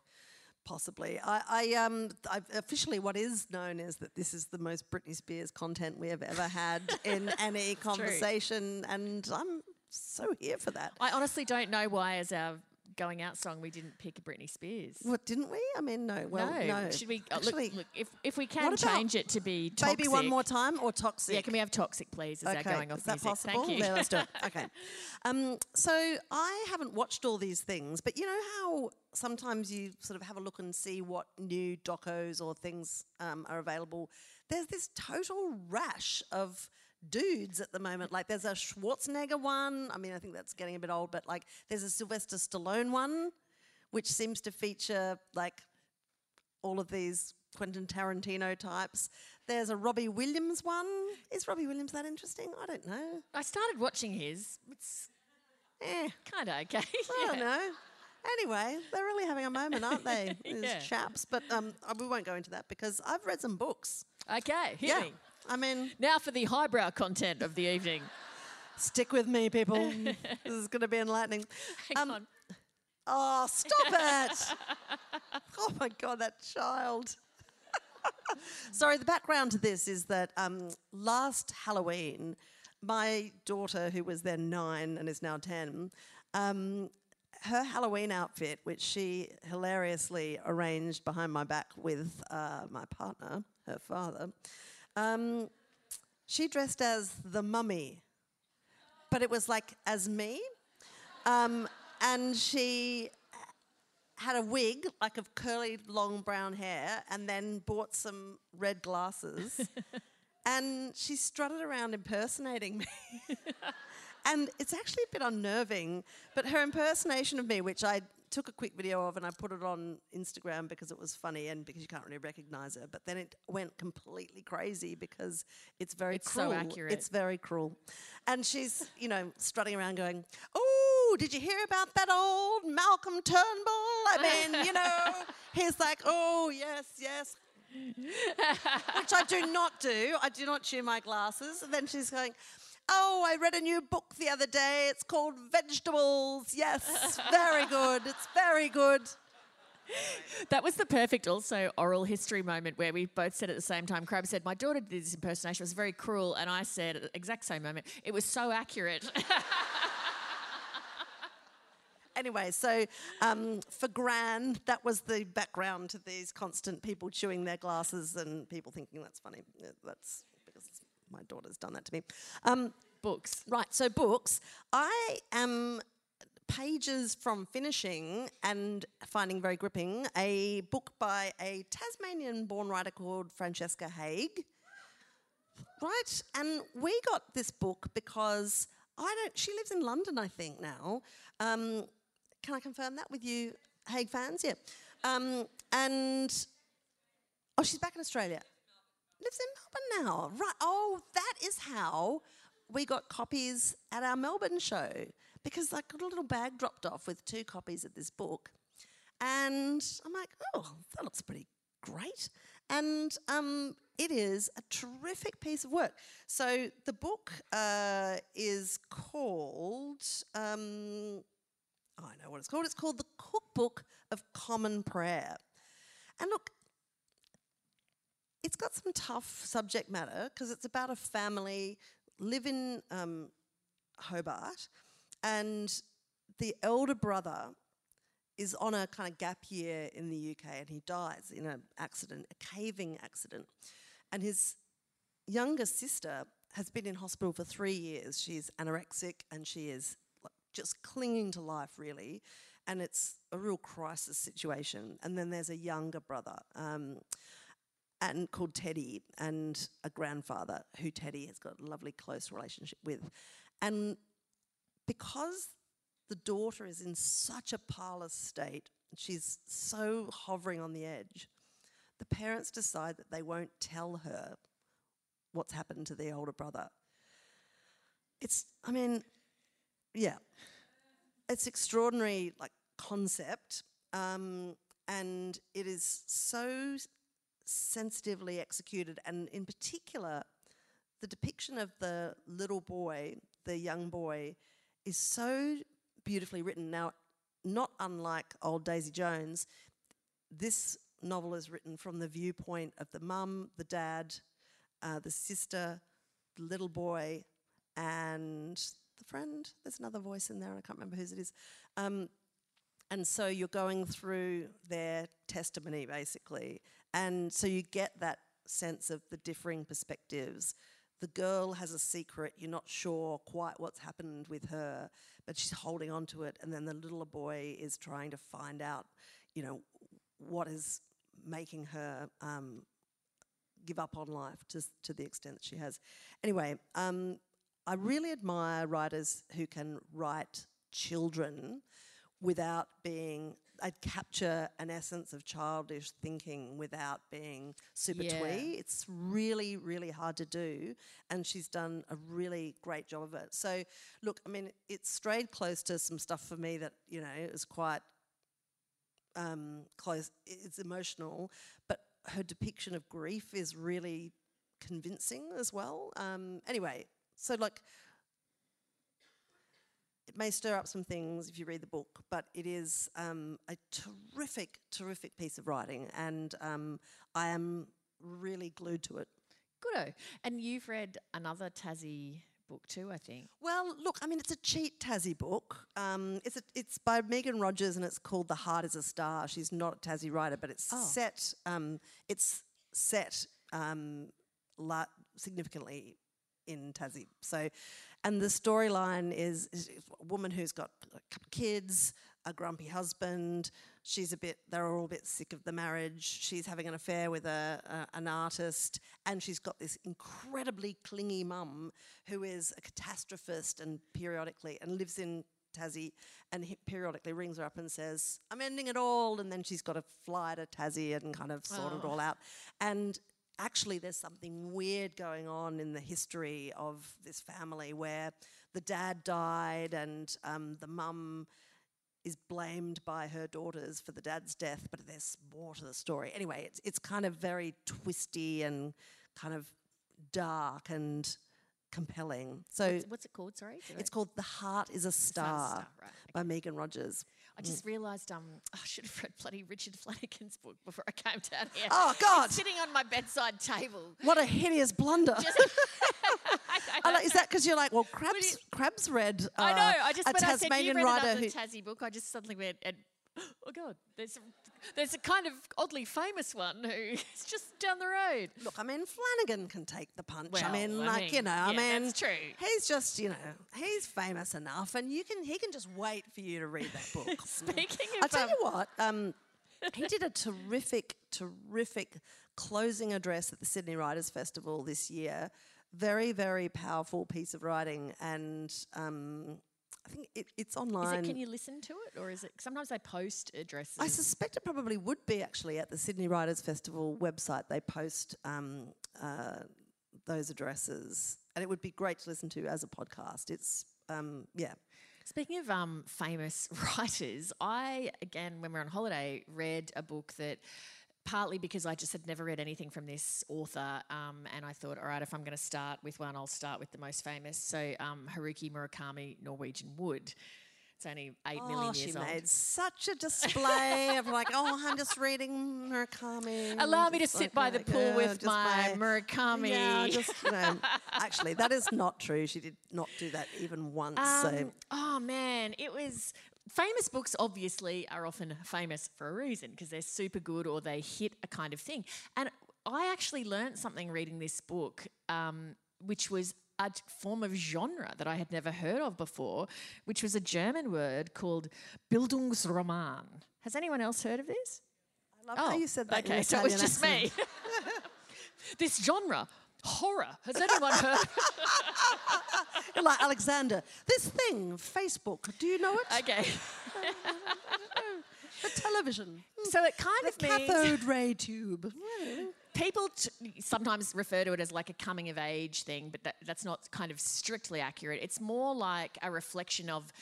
Possibly. I, I um I, officially what is known is that this is the most Britney Spears content we have ever had in any conversation and I'm so here for that. I honestly don't know why, as our going out song, we didn't pick Britney Spears. What didn't we? I mean no. Well no. no. Should we uh, Actually, look, look? If if we can change it to be toxic, baby one more time or toxic? Yeah, can we have toxic, please? As that going off is that music. possible? Thank you. Yeah, let's do it. Okay. Um, so I haven't watched all these things, but you know how sometimes you sort of have a look and see what new docos or things um, are available. There's this total rash of dudes at the moment. Like there's a Schwarzenegger one. I mean, I think that's getting a bit old, but like there's a Sylvester Stallone one, which seems to feature like all of these Quentin Tarantino types. There's a Robbie Williams one. Is Robbie Williams that interesting? I don't know. I started watching his. It's Eh, kind of okay. I don't know. Anyway, they're really having a moment, aren't they? These Yeah. chaps. But um, uh, we won't go into that because I've read some books. Okay, yeah. I mean, Now for the highbrow content of the evening. stick with me, people. this is going to be enlightening. Hang Um, on. Oh, stop it. oh my God, that child. Sorry, the background to this is that um, last Halloween, my daughter, who was then nine and is now 10, um, her Halloween outfit, which she hilariously arranged behind my back with uh, my partner, her father, um, she dressed as the mummy, but it was like as me. Um, and she had a wig, like of curly, long brown hair, and then bought some red glasses. and she strutted around impersonating me. and it's actually a bit unnerving, but her impersonation of me, which I took a quick video of and I put it on Instagram because it was funny and because you can't really recognize her, but then it went completely crazy because it's very It's so accurate. It's very cruel. And she's, you know, strutting around going, Oh, did you hear about that old Malcolm Turnbull? I mean, you know, he's like, Oh, yes, yes. Which I do not do. I do not chew my glasses. And then she's going, Oh, I read a new book the other day. It's called Vegetables. Yes, very good. It's very good. That was the perfect also oral history moment where we both said at the same time. Crabb said, My daughter did this impersonation, it was very cruel. And I said at the exact same moment, it was so accurate. Anyway, so um, for Gran, that was the background to these constant people chewing their glasses and people thinking that's funny. That's my daughter's done that to me. Um, Books. right, so books. I am pages from finishing and finding very gripping a book by a Tasmanian born writer called Francesca Haig. Right? And we got this book because I don't, she lives in London, I think, now. Um, can I confirm that with you, Haig fans? Yeah. Um, and, oh, she's back in Australia. Lives in Melbourne now. Right. Oh, that is how we got copies at our Melbourne show because I got a little bag dropped off with two copies of this book. And I'm like, oh, that looks pretty great. And um, it is a terrific piece of work. So the book uh, is called, um, I know what it's called. It's called The Cookbook of Common Prayer. And look, it's got some tough subject matter because it's about a family live in um, Hobart, and the elder brother is on a kind of gap year in the UK, and he dies in an accident, a caving accident, and his younger sister has been in hospital for three years. She's anorexic and she is just clinging to life, really. And it's a real crisis situation. And then there's a younger brother. Um, and called Teddy, and a grandfather who Teddy has got a lovely close relationship with. And because the daughter is in such a parlous state, she's so hovering on the edge, the parents decide that they won't tell her what's happened to the older brother. It's, I mean, yeah, it's extraordinary, like concept, um, and it is so sensitively executed, and in particular, the depiction of the little boy, the young boy, is so beautifully written. Now, not unlike old Daisy Jones, this novel is written from the viewpoint of the mum, the dad, uh, the sister, the little boy, and the friend. There's another voice in there, I can't remember whose it is. Um, and so you're going through their testimony basically. And so you get that sense of the differing perspectives. The girl has a secret, you're not sure quite what's happened with her, but she's holding on to it. And then the little boy is trying to find out, you know, what is making her um, give up on life to, to the extent that she has. Anyway, um, I really admire writers who can write children without being I'd capture an essence of childish thinking without being super Yeah. twee. It's really, really hard to do, and she's done a really great job of it. So, look, I mean, it strayed close to some stuff for me that you know is quite um, close. It's emotional, but her depiction of grief is really convincing as well. Um, anyway, so like it may stir up some things if you read the book, but it is um, a terrific, terrific piece of writing, and um, I am really glued to it. Goodo. And you've read another Tassie book too, I think. Well, look, I mean, it's a cheat Tassie book. Um, it's a, it's by Megan Rogers, and it's called "The Heart Is a Star." She's not a Tassie writer, but it's Oh. set. Um, it's set um, la- significantly in Tassie. So, and the storyline is, is a woman who's got a couple of kids, a grumpy husband. She's a bit. They're all a bit sick of the marriage. She's having an affair with a, a an artist, and she's got this incredibly clingy mum who is a catastrophist and periodically and lives in Tassie and he periodically rings her up and says, I'm ending it all. And then she's got to fly to Tassie and kind of sort it Oh. all out. And actually, there's something weird going on in the history of this family where the dad died and um, the mum is blamed by her daughters for the dad's death, but there's more to the story. Anyway, it's, it's kind of very twisty and kind of dark and compelling. So What's, what's it called? Sorry. It's I- called The Heart is a Star, Star, right, by Megan Rogers. I just realised um, I should have read bloody Richard Flanagan's book before I came down here. Oh, It's God. sitting on my bedside table. What a hideous blunder. Just- I like- is that because you're like, well, Crabbs, Crabbs read uh, I know. I just a when I said you read writer another who. Tassie book, I just suddenly went and oh god, there's a, there's a kind of oddly famous one who's just down the road. Look, I mean, Flanagan can take the punch. I Well, mean, I like mean, you know, I mean, that's true. He's just, you know, he's famous enough, and you can he can just wait for you to read that book. Speaking of, I tell um, you what, um, he did a terrific, terrific closing address at the Sydney Writers Festival this year. Very, very powerful piece of writing, and um, I think it, it's is online. it, can you listen to it, or is it? Sometimes they post addresses. I suspect it probably would be actually at the Sydney Writers Festival website. They post um, uh, those addresses, and it would be great to listen to as a podcast. It's um, yeah, Speaking of um, famous writers, I, again, when we were on holiday, read a book that partly because I just had never read anything from this author, um, and I thought, all right, if I'm going to start with one, I'll start with the most famous. So, um, Haruki Murakami, Norwegian Wood. It's only eight million Oh, she years old. made such a display of like, oh, I'm just reading Murakami. Allow me to sit like, by the pool uh, with my Murakami. Yeah, just you know. Actually, that is not true. She did not do that even once. so Um, oh man, it was famous books. Obviously, are often famous for a reason because they're super good or they hit a kind of thing. And I actually learned something reading this book, um, which was a form of genre that I had never heard of before, which was a German word called Bildungsroman. Has anyone else heard of this? I love how you said that. Oh, Okay, so it was just me. this genre, horror. Has anyone heard? You're like Alexander. This thing, Facebook. Do you know it? okay, the television. so it kind The of means cathode ray tube. people t- sometimes refer to it as like a coming of age thing, but that, that's not kind of strictly accurate. It's more like a reflection of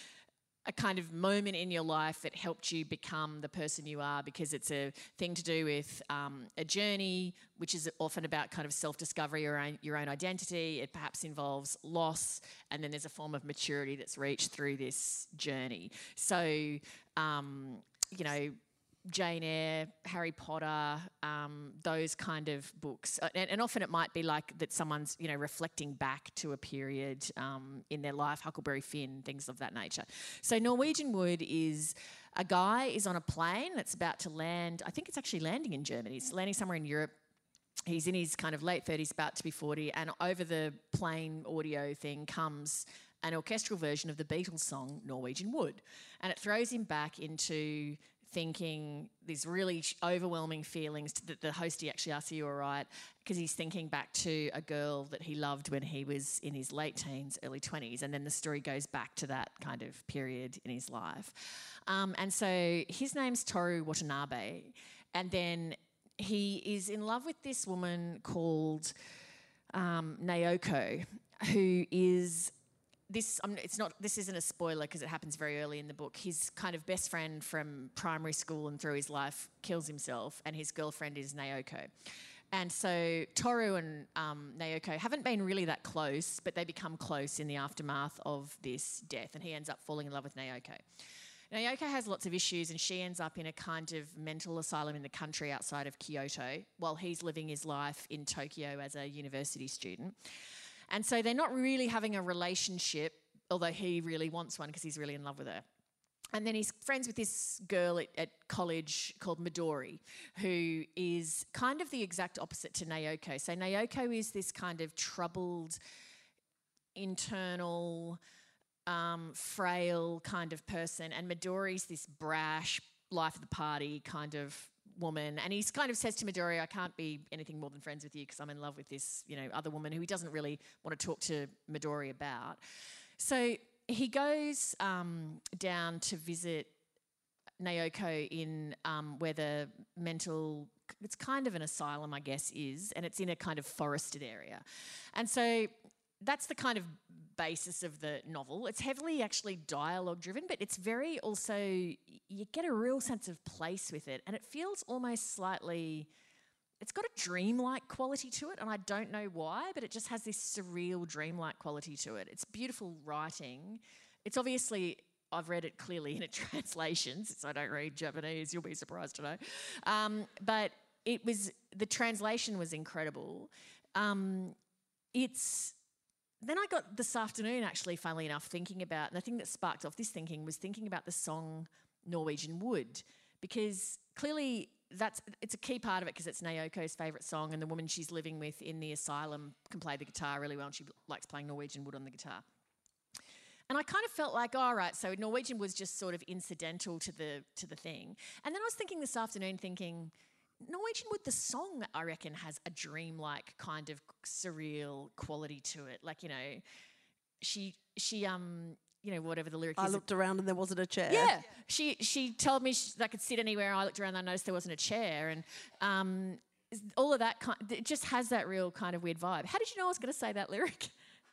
a kind of moment in your life that helped you become the person you are because it's a thing to do with um, a journey, which is often about kind of self discovery, own, your own identity. It perhaps involves loss, and then there's a form of maturity that's reached through this journey. So, um, you know, Jane Eyre, Harry Potter, um, those kind of books, Uh, and, and often it might be like that someone's you know reflecting back to a period um, in their life, Huckleberry Finn, things of that nature. So Norwegian Wood is a guy is on a plane that's about to land. I think it's actually landing in Germany. It's landing somewhere in Europe. He's in his kind of late 30s, about to be 40, and over the plane audio thing comes an orchestral version of the Beatles song Norwegian Wood. And it throws him back into thinking these really overwhelming feelings that the hostie actually asks you all right? Because he's thinking back to a girl that he loved when he was in his late teens early 20s and then the story goes back to that kind of period in his life. Um, and so his name's toru watanabe and then he is in love with this woman called um, naoko who is this um, it's not this isn't a spoiler because it happens very early in the book. His kind of best friend from primary school and through his life kills himself and his girlfriend is naoko. And so toru and um, naoko haven't been really that close but they become close in the aftermath of this death and he ends up falling in love with naoko. Naoko has lots of issues and she ends up in a kind of mental asylum in the country outside of Kyoto while he's living his life in Tokyo as a university student. And so they're not really having a relationship, although he really wants one because he's really in love with her. And then he's friends with this girl at, at college called Midori, who is kind of the exact opposite to Naoko. So Naoko is this kind of troubled, internal, um, frail kind of person, and Midori's this brash, life of the party kind of woman. And he kind of says to Midori, "I can't be anything more than friends with you because I'm in love with this, you know, other woman who he doesn't really want to talk to Midori about." So he goes um, down to visit Naoko in um, where the mental it's kind of an asylum, I guess, is, and it's in a kind of forested area. And so that's the kind of basis of the novel. It's heavily actually dialogue driven, but it's very also, you get a real sense of place with it, and it feels almost slightly. It's got a dreamlike quality to it, and I don't know why, but it just has this surreal dreamlike quality to it. It's beautiful writing. It's obviously I've read it clearly in a translation, since I don't read Japanese. You'll be surprised to know. Um, but it was the translation was incredible. Um, it's then I got this afternoon actually, funnily enough, thinking about and the thing that sparked off this thinking was thinking about the song Norwegian Wood because clearly that's it's a key part of it because it's Naoko's favourite song and the woman she's living with in the asylum can play the guitar really well and she likes playing Norwegian Wood on the guitar. And I kind of felt like, all right, so Norwegian was just sort of incidental to the to the thing. And then I was thinking this afternoon, thinking, Norwegian Wood, the song, I reckon, has a dreamlike kind of surreal quality to it. Like, you know, she she um you know whatever the lyric I is. looked around and there wasn't a chair. Yeah, she she told me she, I could sit anywhere. I looked around, and I noticed there wasn't a chair, and um, all of that kind. It just has that real kind of weird vibe. How did you know I was going to say that lyric?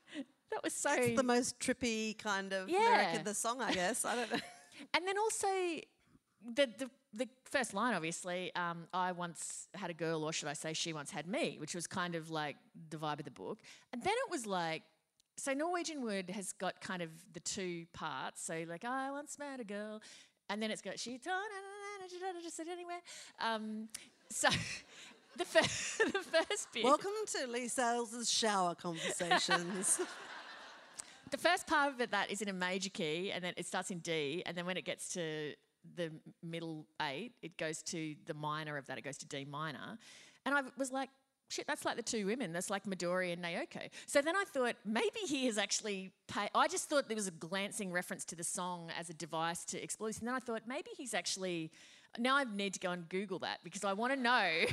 that was so. It's the most trippy kind of lyric Yeah. in the song, I guess. I don't know. And then also the the, the first line, obviously, um, I once had a girl, or should I say, she once had me, which was kind of like the vibe of the book. And then it was like so Norwegian Wood has got kind of the two parts. So like I once met a girl, and then it's got she just said anywhere. Um, so the, fir- the first bit. Welcome to Leigh Sales's shower conversations. the first part of it that is in a major key, and then it starts in D, and then when it gets to the middle eight, it goes to the minor of that. It goes to D minor, and I was like, shit, that's like the two women. That's like Midori and Naoko. So then I thought maybe he is actually. Pay- I just thought there was a glancing reference to the song as a device to explore this, and then I thought maybe he's actually. Now I need to go and Google that because I want to know.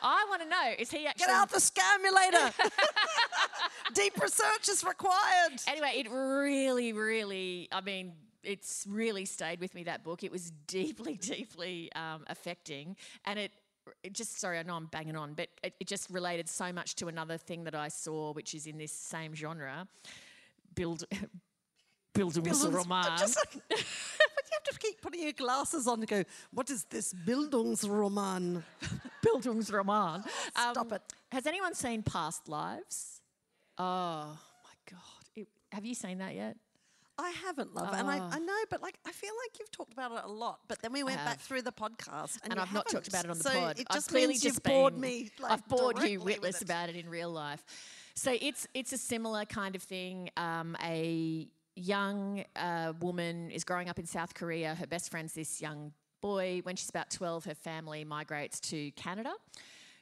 I want to know is he actually Get out the scamulator. Deep research is required. anyway, it really, really, I mean, it's really stayed with me that book. It was deeply, deeply um, affecting, and it. It just sorry, I know I'm banging on, but it, it just related so much to another thing that I saw, which is in this same genre, build, Bildungsroman. Just like, but you have to keep putting your glasses on to go, what is this Bildungsroman? Bildungsroman. Stop it. Has anyone seen Past Lives? Oh my god! It- have you seen that yet? I haven't, love. And I, Oh. I know, but like, I feel like you've talked about it a lot. But then we went back through the podcast. And, and I've not talked about it on the so pod. It I've just clearly means just you've bored me. Like, I've bored you witless it. about it in real life. So it's it's a similar kind of thing. Um, a young uh, woman is growing up in South Korea. Her best friend's this young boy. When she's about twelve, her family migrates to Canada.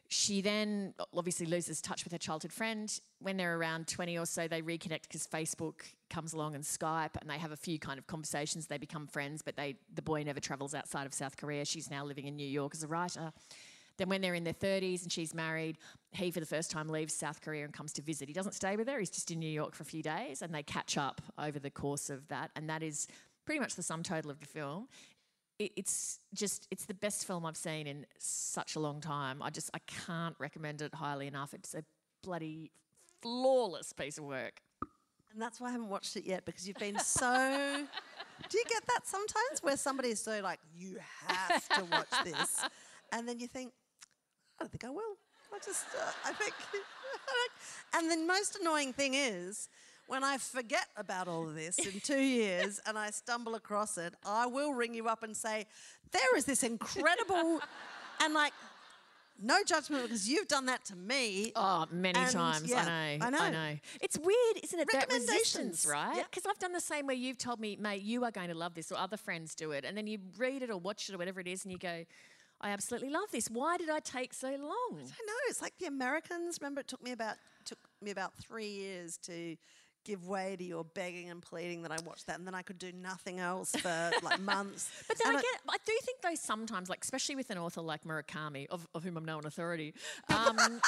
She then obviously loses touch with her childhood friend. When they're around 20 or so, they reconnect because Facebook comes along and Skype, and they have a few kind of conversations. They become friends, but they the boy never travels outside of South Korea. She's now living in New York as a writer. Then, when they're in their 30s and she's married, he for the first time leaves South Korea and comes to visit. He doesn't stay with her, he's just in New York for a few days, and they catch up over the course of that. And that is pretty much the sum total of the film it's just it's the best film I've seen in such a long time. I just I can't recommend it highly enough. It's a bloody flawless piece of work. And that's why I haven't watched it yet because you've been so. Do you get that sometimes where somebody is so like, you have to watch this? And then you think, I don't think I will. I just, uh, I think. and the most annoying thing is when I forget about all of this in two years and I stumble across it, I will ring you up and say, there is this incredible. and like, no judgment because you've done that to me. Oh, many And, times. yeah, I know. I know. I know. It's weird, isn't it? Recommendations. right? Yeah. Because I've done the same where you've told me, mate, you are going to love this, or other friends do it, and then you read it or watch it or whatever it is, and you go, I absolutely love this. Why did I take so long? I know it's like the Americans. Remember, it took me about took me about three years to give way to your begging and pleading that I watched that, and then I could do nothing else for like months. But then And I get, I do think though sometimes, like especially with an author like Murakami, of, of whom I'm now an authority, um,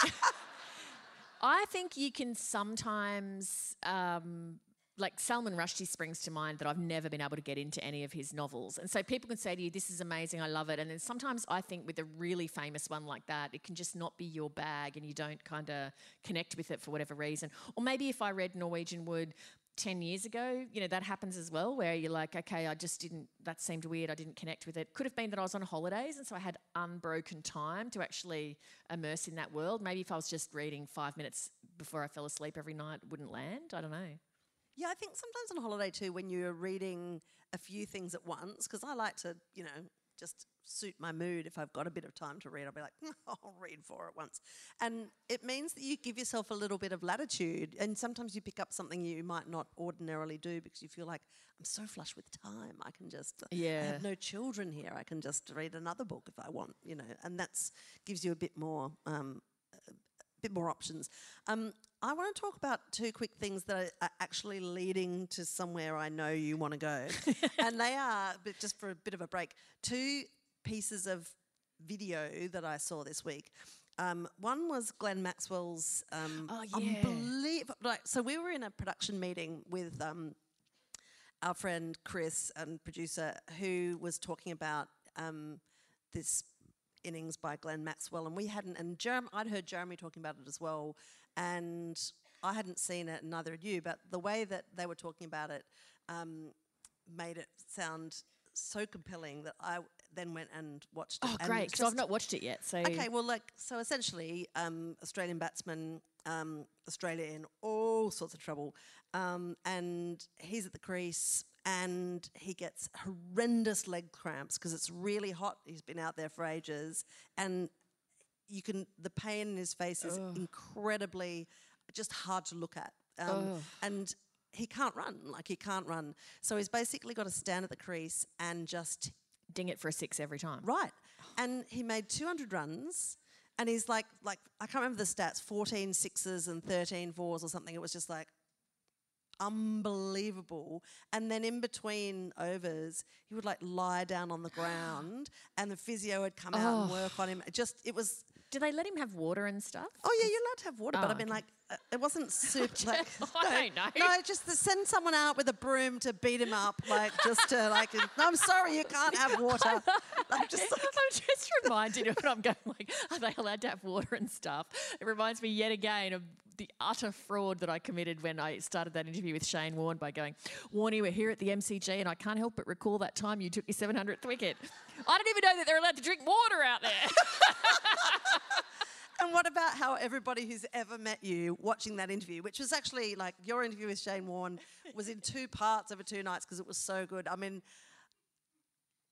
I think you can sometimes, um, like Salman Rushdie springs to mind that I've never been able to get into any of his novels, and so people can say to you, "This is amazing, I love it," and then sometimes I think with a really famous one like that, it can just not be your bag, and you don't kind of connect with it for whatever reason. Or maybe if I read Norwegian Wood. 10 years ago, you know, that happens as well, where you're like, okay, I just didn't, that seemed weird, I didn't connect with it. Could have been that I was on holidays, and so I had unbroken time to actually immerse in that world. Maybe if I was just reading five minutes before I fell asleep every night, it wouldn't land. I don't know. Yeah, I think sometimes on holiday too, when you're reading a few things at once, because I like to, you know, just suit my mood. If I've got a bit of time to read, I'll be like, I'll read four at once, and it means that you give yourself a little bit of latitude. And sometimes you pick up something you might not ordinarily do because you feel like I'm so flush with time. I can just, yeah. I have no children here. I can just read another book if I want, you know, and that gives you a bit more. Um, bit more options. Um, I want to talk about two quick things that are, actually leading to somewhere I know you want to go, and they are, but just for a bit of a break, two pieces of video that I saw this week. Um, one was Glenn Maxwell's um, Oh, yeah. unbelievable. Like, so we were in a production meeting with um, our friend Chris and producer who was talking about um, this innings by Glenn Maxwell, and we hadn't. And Jerem, I'd heard Jeremy talking about it as well, and I hadn't seen it, and neither had you. But the way that they were talking about it um, made it sound so compelling that I then went and watched it. Oh, and great, because I've not watched it yet. So Okay, well, like so, essentially, um, Australian batsman um, Australia in all sorts of trouble. Um, and he's at the crease and he gets horrendous leg cramps because it's really hot. He's been out there for ages. And you can, the pain in his face is incredibly just hard to look at. Um, and he can't run, like he can't run. So he's basically got to stand at the crease and just Ding it for a six every time. Right. And he made 200 runs. And he's like, like I can't remember the stats, 14 sixes and 13 fours or something. It was just like unbelievable. And then in between overs, he would like lie down on the ground and the physio would come out and work on him. It just, it was, Do they let him have water and stuff? oh yeah, you're allowed to have water, but Oh, I mean okay. like, Uh, it wasn't super, like, I don't know. No, just to send someone out with a broom to beat him up, like just to like, no, I'm sorry, you can't have water. Like, just like, I'm just reminded of when I'm going like, are they allowed to have water and stuff? It reminds me yet again of the utter fraud that I committed when I started that interview with Shane Warne by going, Warney, we're here at the MCG and I can't help but recall that time you took your 700th wicket. I didn't even know that they're allowed to drink water out there. And what about how everybody who's ever met you watching that interview, which was actually like your interview with Shane Warne, was in two parts over two nights because it was so good. I mean,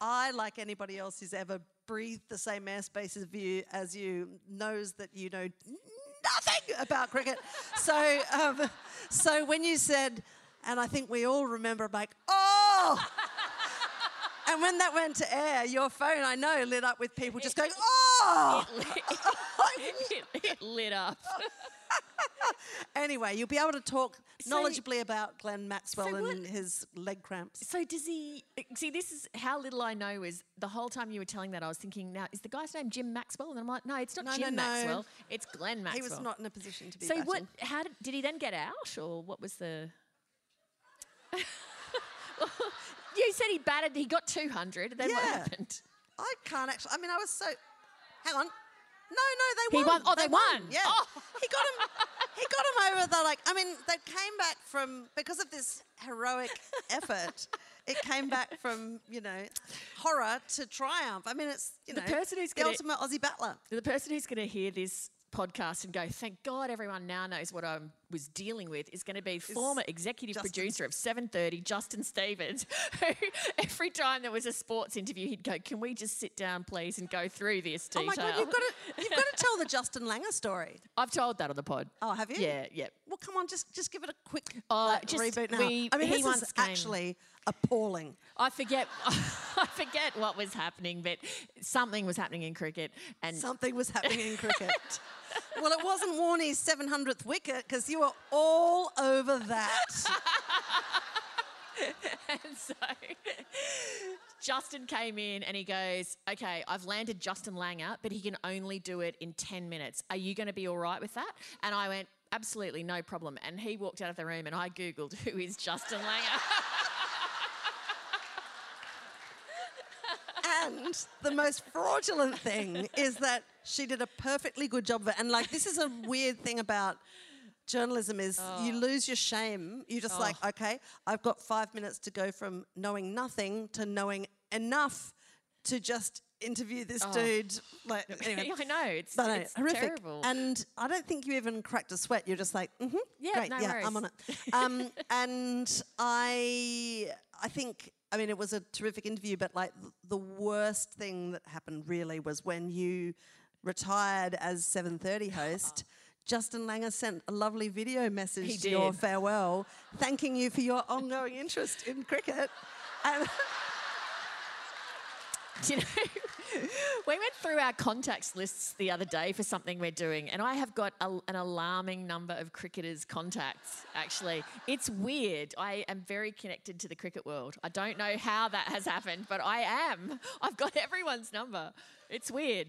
I, like anybody else who's ever breathed the same airspace as you, as you knows that you know nothing about cricket. so, um, so when you said, and I think we all remember, like, oh. And when that went to air, your phone, I know, lit up with people just going, oh! It, it lit up. Anyway, you'll be able to talk knowledgeably about Glenn Maxwell so what- and his leg cramps. So does he? See, this is how little I know. Is the whole time you were telling that I was thinking, now is the guy's name Jim Maxwell? And I'm like, no, it's not No, no, Jim no. Maxwell. It's Glenn Maxwell. He was not in a position to be So batting. what? How did did he then get out, or what was the? you said he batted. He got 200. Then what Yeah. happened? I can't actually. I mean, I was so. Hang on. No, no, they He won. won- oh, they won. Yeah, Oh. he got him. He got him over the like. I mean, they came back from because of this heroic effort. It came back from you know horror to triumph. I mean, it's you The person who's the gonna- ultimate Aussie battler. The person who's going to hear this podcast and go, thank God everyone now knows what I was dealing with is going to be former executive Justin- producer of 730, Justin Stevens, who every time there was a sports interview, he'd go, can we just sit down, please, and go through this Oh my god, you've got to you've got to tell the Justin Langer story. I've told that on the pod. Oh, have you? Yeah, yeah. Well, come on, just just give it a quick Uh, like, just reboot now. we- I mean, he this once is came- actually appalling. I forget, I forget what was happening, but something was happening in cricket, and Something was happening in cricket. well, it wasn't Warney's 700th wicket because you were all over that. And so Justin came in and he goes, Okay, I've landed Justin Langer, but he can only do it in 10 minutes. Are you going to be all right with that? And I went, Absolutely, no problem. And he walked out of the room and I Googled, Who is Justin Langer? And the most fraudulent thing is that she did a perfectly good job of it. And like, this is a weird thing about journalism is you lose your shame. You're just like, okay, I've got five minutes to go from knowing nothing to knowing enough to just interview this dude. Like, anyway. I know, it's, No, no, it's horrific. terrible. And I don't think you even cracked a sweat. You're just like, mm-hmm, Yeah, great, no yeah, worries. I'm on it. Um, and I, I think, I mean, it was a terrific interview, but like the worst thing that happened really was when you retired as 7:30 host. Justin Langer sent a lovely video message to your farewell, thanking you for your ongoing interest in cricket. And Do you know, we went through our contacts lists the other day for something we're doing, and I have got a, an alarming number of cricketers' contacts, actually. It's weird. I am very connected to the cricket world. I don't know how that has happened, but I am. I've got everyone's number. It's weird.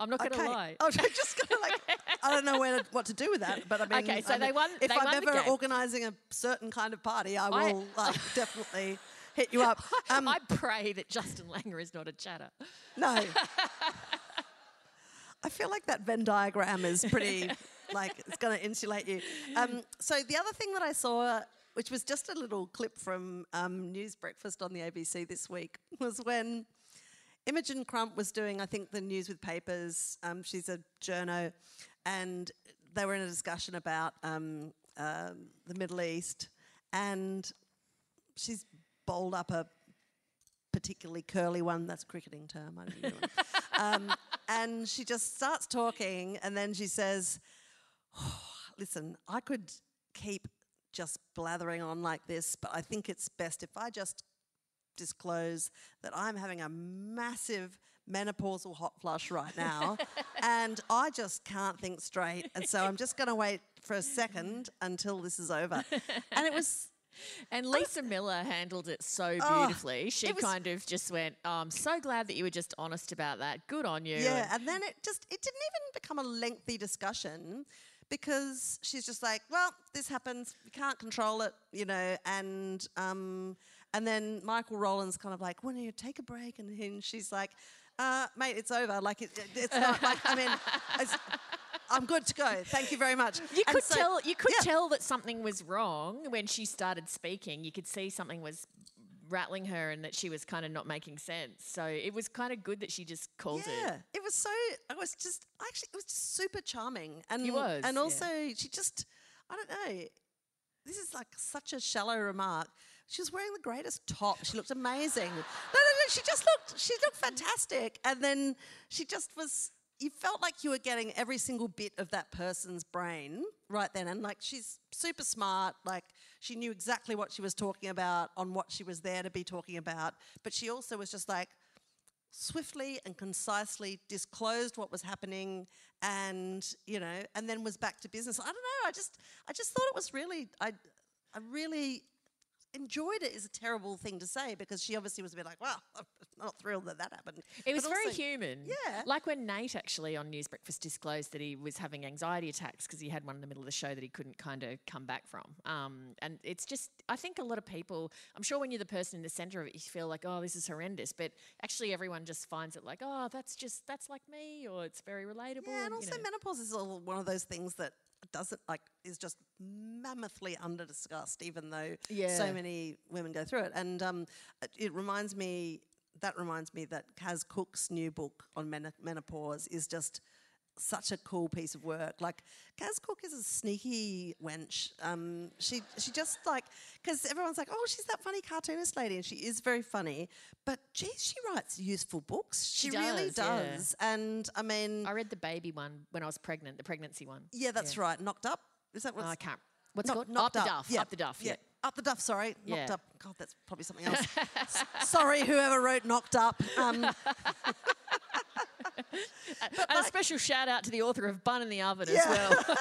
I'm not going to lie. Oh, I was just gonna like, I don't know where to, what to do with that, but I mean, Okay, so I they mean, won- If they I'm won ever organising a certain kind of party, I I- will like definitely hit you up. Um, I pray that Justin Langer is not a chatter. no, I feel like that Venn diagram is pretty like it's going to insulate you. Um, so the other thing that I saw. Which was just a little clip from um, News Breakfast on the ABC this week, was when Imogen Crump was doing, I think, the news with papers. Um, she's a journo, and they were in a discussion about um, um the Middle East, and she's bowled up a particularly curly one. That's a cricketing term. I don't know. um, and she just starts talking, and then she says, oh, "Listen, I could keep just blathering on like this, but I think it's best if I just disclose that I'm having a massive." menopausal hot flush right now and I just can't think straight and so I'm just going to wait for a second until this is over. And it was and Lisa Millar handled it so Oh, beautifully. she was- kind of just went, oh, I'm so glad that you were just honest about that. Good on you. Yeah, and then it just it didn't even become a lengthy discussion because she's just like, well, this happens, we can't control it, you know, and um, and then Michael Rowland's kind of like, when you take a break, and then she's like, uh, mate, it's over. Like it, it- it's not like I mean, I'm good to go. Thank you very much. You And could so- tell you could yeah. tell that something was wrong when she started speaking. You could see something was rattling her and that she was kind of not making sense. So it was kind of good that she just called Yeah, it. Yeah, it was so. I was just actually, it was just super charming, and was, and yeah. also she just, I don't know. This is like such a shallow remark. She was wearing the greatest top. She looked amazing. No, no, no. She just looked. She looked fantastic, and then she just was. You felt like you were getting every single bit of that person's brain right then, and like she's super smart. Like she knew exactly what she was talking about on what she was there to be talking about, but she also was just like swiftly and concisely disclosed what was happening and you know and then was back to business i don't know i just i just thought it was really i i really enjoyed it is a terrible thing to say because she obviously was a bit like well i'm not thrilled that that happened It was very human. Yeah. Like when Nate actually on News Breakfast disclosed that he was having anxiety attacks because he had one in the middle of the show that he couldn't kind of come back from. Um, and it's just, I think a lot of people, I'm sure when you're the person in the center of it, you feel like, oh, this is horrendous. But actually, everyone just finds it like, oh, that's just, that's like me, or it's very relatable. yeah and you also know. menopause is all one of those things that doesn't like is just mammothly under discussed even though Yeah. so many women go through it and um, it, reminds me that reminds me that Kaz Cooke's new book on men- menopause is just such a cool piece of work. Like Kaz Cooke is a sneaky wench. Um, she she just like because everyone's like, oh, she's that funny cartoonist lady, and she is very funny. But geez, she writes useful books. She, She really does, yeah. And I mean, I read the baby one when I was pregnant, the pregnancy one. yeah, that's right. Knocked up. Is that what? Oh, I can't. What's Knock- called? knocked up up the duff. Yeah. Up the duff. Yeah. Yeah. Up the duff, sorry. Knocked Yeah. up. God, that's probably something else. Sorry, whoever wrote knocked up. Um, And a special shout out to the author of Bun in the Oven as well.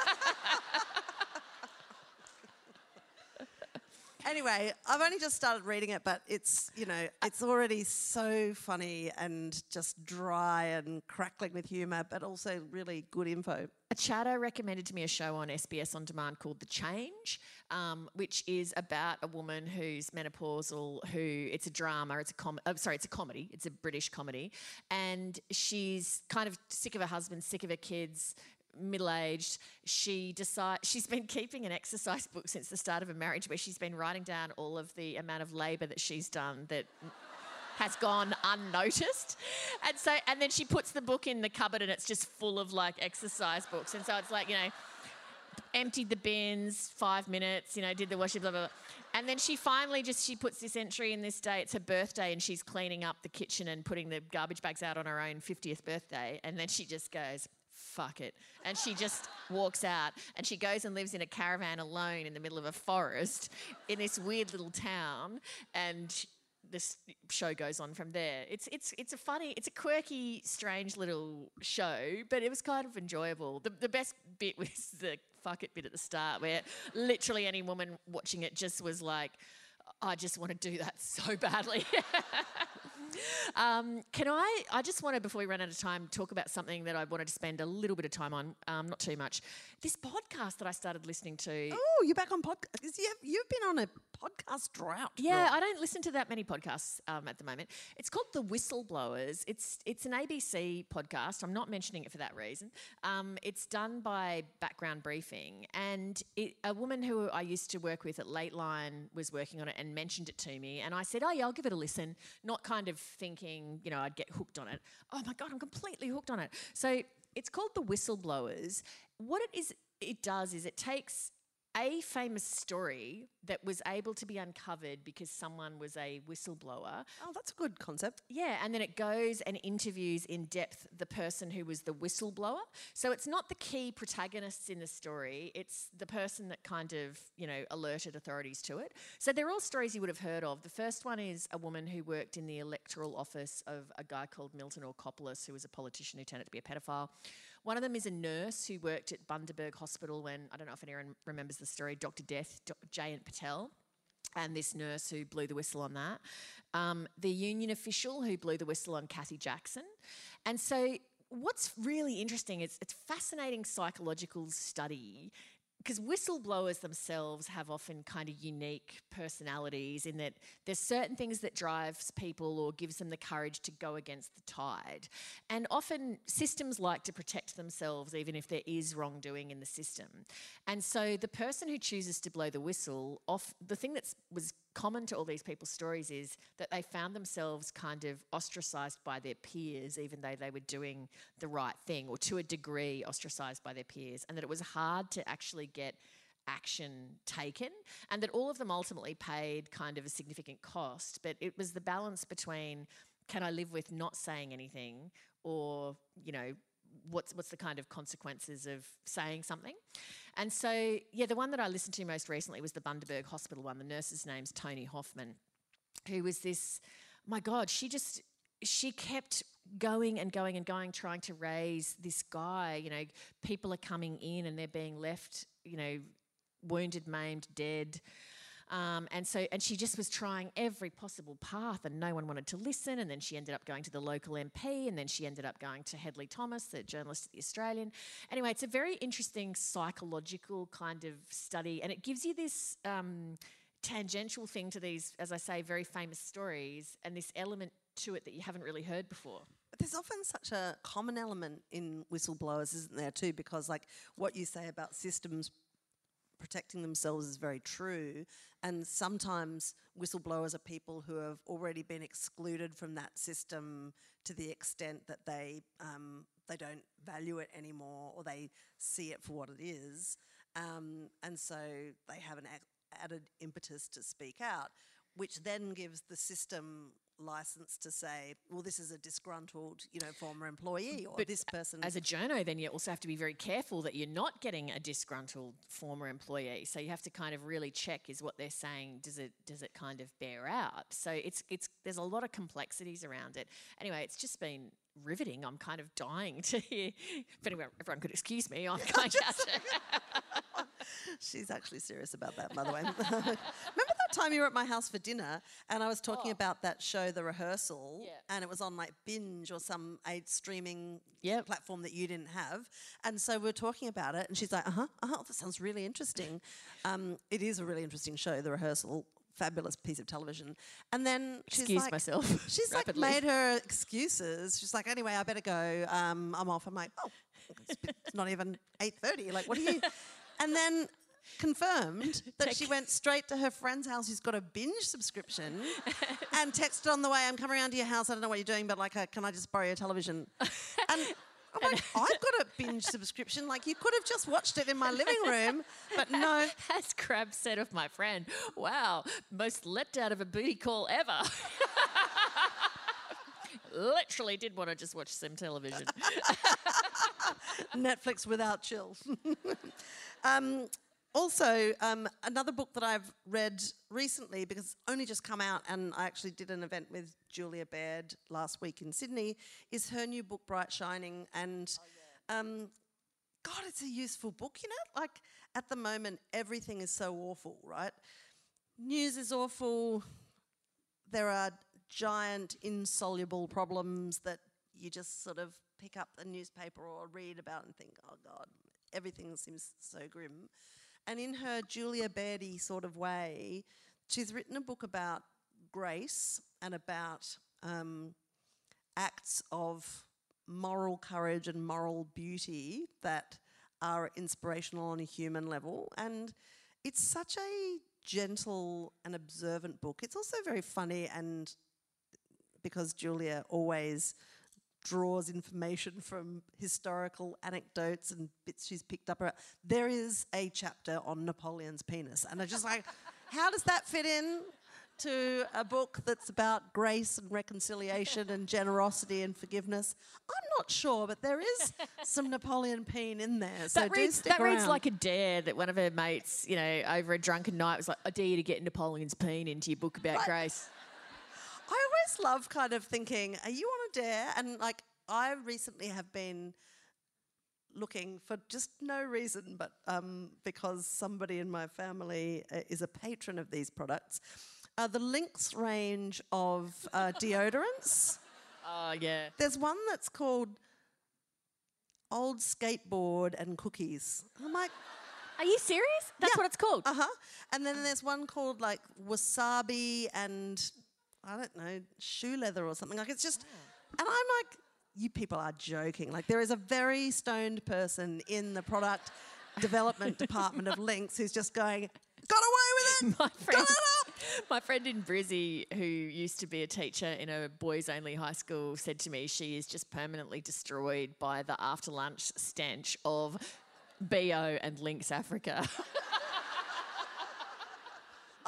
anyway, I've only just started reading it, but it's, you know, it's already so funny and just dry and crackling with humour, but also really good info. A chatter recommended to me a show on SBS On Demand called The Change, um, which is about a woman who's menopausal, who it's a drama, it's a com- oh, sorry, it's a comedy, it's a British comedy, and she's kind of sick of her husband, sick of her kids, middle-aged. She decide she's been keeping an exercise book since the start of her marriage, where she's been writing down all of the amount of labour that she's done that has gone unnoticed. And so, and then she puts the book in the cupboard and it's just full of like exercise books. And so it's like, you know, emptied the bins, five minutes, you know, did the washing, blah, blah, blah. And then she finally just, she puts this entry in this day, it's her birthday, and she's cleaning up the kitchen and putting the garbage bags out on her own 50th birthday. And then she just goes, fuck it. And she just walks out and she goes and lives in a caravan alone in the middle of a forest in this weird little town. And this show goes on from there. It's it's it's a funny, it's a quirky, strange little show, but it was kind of enjoyable. The the best bit was the fuck it bit at the start, where literally any woman watching it just was like, I just want to do that so badly. Um, can I? I just want to, before we run out of time, talk about something that I wanted to spend a little bit of time on, um, not too much. This podcast that I started listening to. Oh, you're back on podcast. You've, you've been on a podcast drought. Yeah. I don't listen to that many podcasts um, at the moment. It's called The Whistleblowers. It's it's an ABC podcast. I'm not mentioning it for that reason. Um, it's done by Background Briefing, and it, a woman who I used to work with at Lateline was working on it and mentioned it to me, and I said, "Oh yeah, I'll give it a listen." Not kind of thinking, you know, I'd get hooked on it. Oh my god, I'm completely hooked on it. So it's called The Whistleblowers. What it is it does is it takes a famous story that was able to be uncovered because someone was a whistleblower. Oh, that's a good concept. Yeah, and then it goes and interviews in depth the person who was the whistleblower. So it's not the key protagonists in the story, it's the person that kind of, you know, alerted authorities to it. So they're all stories you would have heard of. The first one is a woman who worked in the electoral office of a guy called Milton Orkopoulos, who was a politician who turned out to be a pedophile. One of them is a nurse who worked at Bundaberg Hospital when, I don't know if anyone remembers the story, Dr. Death, Jayant Patel and this nurse who blew the whistle on that, um, the union official who blew the whistle on Kathy Jackson. And so, what's really interesting is it's fascinating psychological study because whistleblowers themselves have often kind of unique personalities in that there's certain things that drives people or gives them the courage to go against the tide. And often systems like to protect themselves even if there is wrongdoing in the system. And so the person who chooses to blow the whistle off the thing that was common to all these people's stories is that they found themselves kind of ostracized by their peers, even though they were doing the right thing, or to a degree ostracized by their peers, and that it was hard to actually get action taken, and that all of them ultimately paid kind of a significant cost. But it was the balance between can I live with not saying anything, or, you know, what's what's the kind of consequences of saying something. And so, yeah, the one that I listened to most recently was the Bundaberg Hospital one. The nurse's name's Toni Hoffman, who was this, my God, she just, she kept going and going and going, trying to raise this guy. You know, people are coming in and they're being left, you know, wounded, maimed, dead. Um, and so, and she just was trying every possible path, and no one wanted to listen. And then she ended up going to the local MP, and then she ended up going to Hedley Thomas, the journalist at the Australian. Anyway, it's a very interesting psychological kind of study, and it gives you this. Um, tangential thing to these, as I say, very famous stories, and this element to it that you haven't really heard before. But there's often such a common element in whistleblowers, isn't there, too? Because, like, what you say about systems protecting themselves is very true. And sometimes whistleblowers are people who have already been excluded from that system to the extent that they um, they don't value it anymore or they see it for what it is. Um, and so they have an added impetus to speak out, which then gives the system license to say, well, this is a disgruntled, you know, former employee or but this person. As a journo, then you also have to be very careful that you're not getting a disgruntled former employee. So you have to kind of really check is what they're saying, does it does it kind of bear out? So it's it's there's a lot of complexities around it. Anyway, it's just been riveting. I'm kind of dying to hear if anyone everyone could excuse me, I'm going to She's actually serious about that, by the way. Remember time you were at my house for dinner and I was talking oh. about that show, The Rehearsal, yeah. and it was on like Binge or some a streaming yep. platform that you didn't have. And so we are talking about it, and she's like, uh huh, uh huh, that sounds really interesting. Um, it is a really interesting show, The Rehearsal. Fabulous piece of television, and then she's Excuse like, myself. She's like made her excuses. She's like, anyway, I better go. Um, I'm off. I'm like, oh, it's not even eight thirty. Like, what are you? And then confirmed that she went straight to her friend's house who's got a binge subscription and texted on the way, I'm coming around to your house. I don't know what you're doing, but like, uh, can I just borrow your television? And I'm like, I've got a binge subscription. Like, you could have just watched it in my living room, but no. As Crabb said of my friend, wow, most let out of a booty call ever. Literally did want to just watch some television. Netflix without chill. um, also, um, another book that I've read recently, because it's only just come out, and I actually did an event with Julia Baird last week in Sydney, is her new book, Bright Shining. And oh, yeah. um, God, it's a useful book, you know? Like, at the moment, everything is so awful, right? News is awful. There are giant, insoluble problems that you just sort of pick up the newspaper or read about and think, oh God, everything seems so grim. And in her Julia Bairdy sort of way, she's written a book about grace and about um, acts of moral courage and moral beauty that are inspirational on a human level. And it's such a gentle and observant book. It's also very funny and because Julia always draws information from historical anecdotes and bits she's picked up. Around. There is a chapter on Napoleon's penis, and I'm just like, how does that fit in? To a book that's about grace and reconciliation and generosity and forgiveness. I'm not sure, but there is some Napoleon peen in there. So that reads, that reads like a dare that one of her mates, you know, over a drunken night was like, I dare you to get Napoleon's peen into your book about Right. grace. I always love kind of thinking, are you on a dare? And like, I recently have been looking for just no reason, but um, because somebody in my family uh, is a patron of these products. Uh, the Lynx range of uh, deodorants. Oh, yeah. There's one that's called Old Skateboard and Cookies. I'm like, Are you serious? That's Yeah. what it's called. uh huh. And then there's one called like wasabi and I don't know shoe leather or something. Like it's just, ah. and I'm like, you people are joking. Like there is a very stoned person in the product development department of Lynx who's just going, got away with it. my Got friend, it up. my friend in Brizzy, who used to be a teacher in a boys only high school, said to me she is just permanently destroyed by the after lunch stench of BO and Lynx Africa.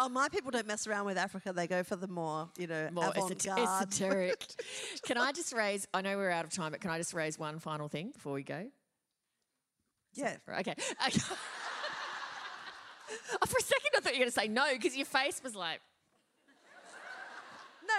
Oh, my people don't mess around with Africa. They go for the more, you know, More avant-garde. esoteric. can I just raise, I know we're out of time, but can I just raise one final thing before we go? yeah. Okay. okay. Oh, for a second, I thought you were going to say no because your face was like,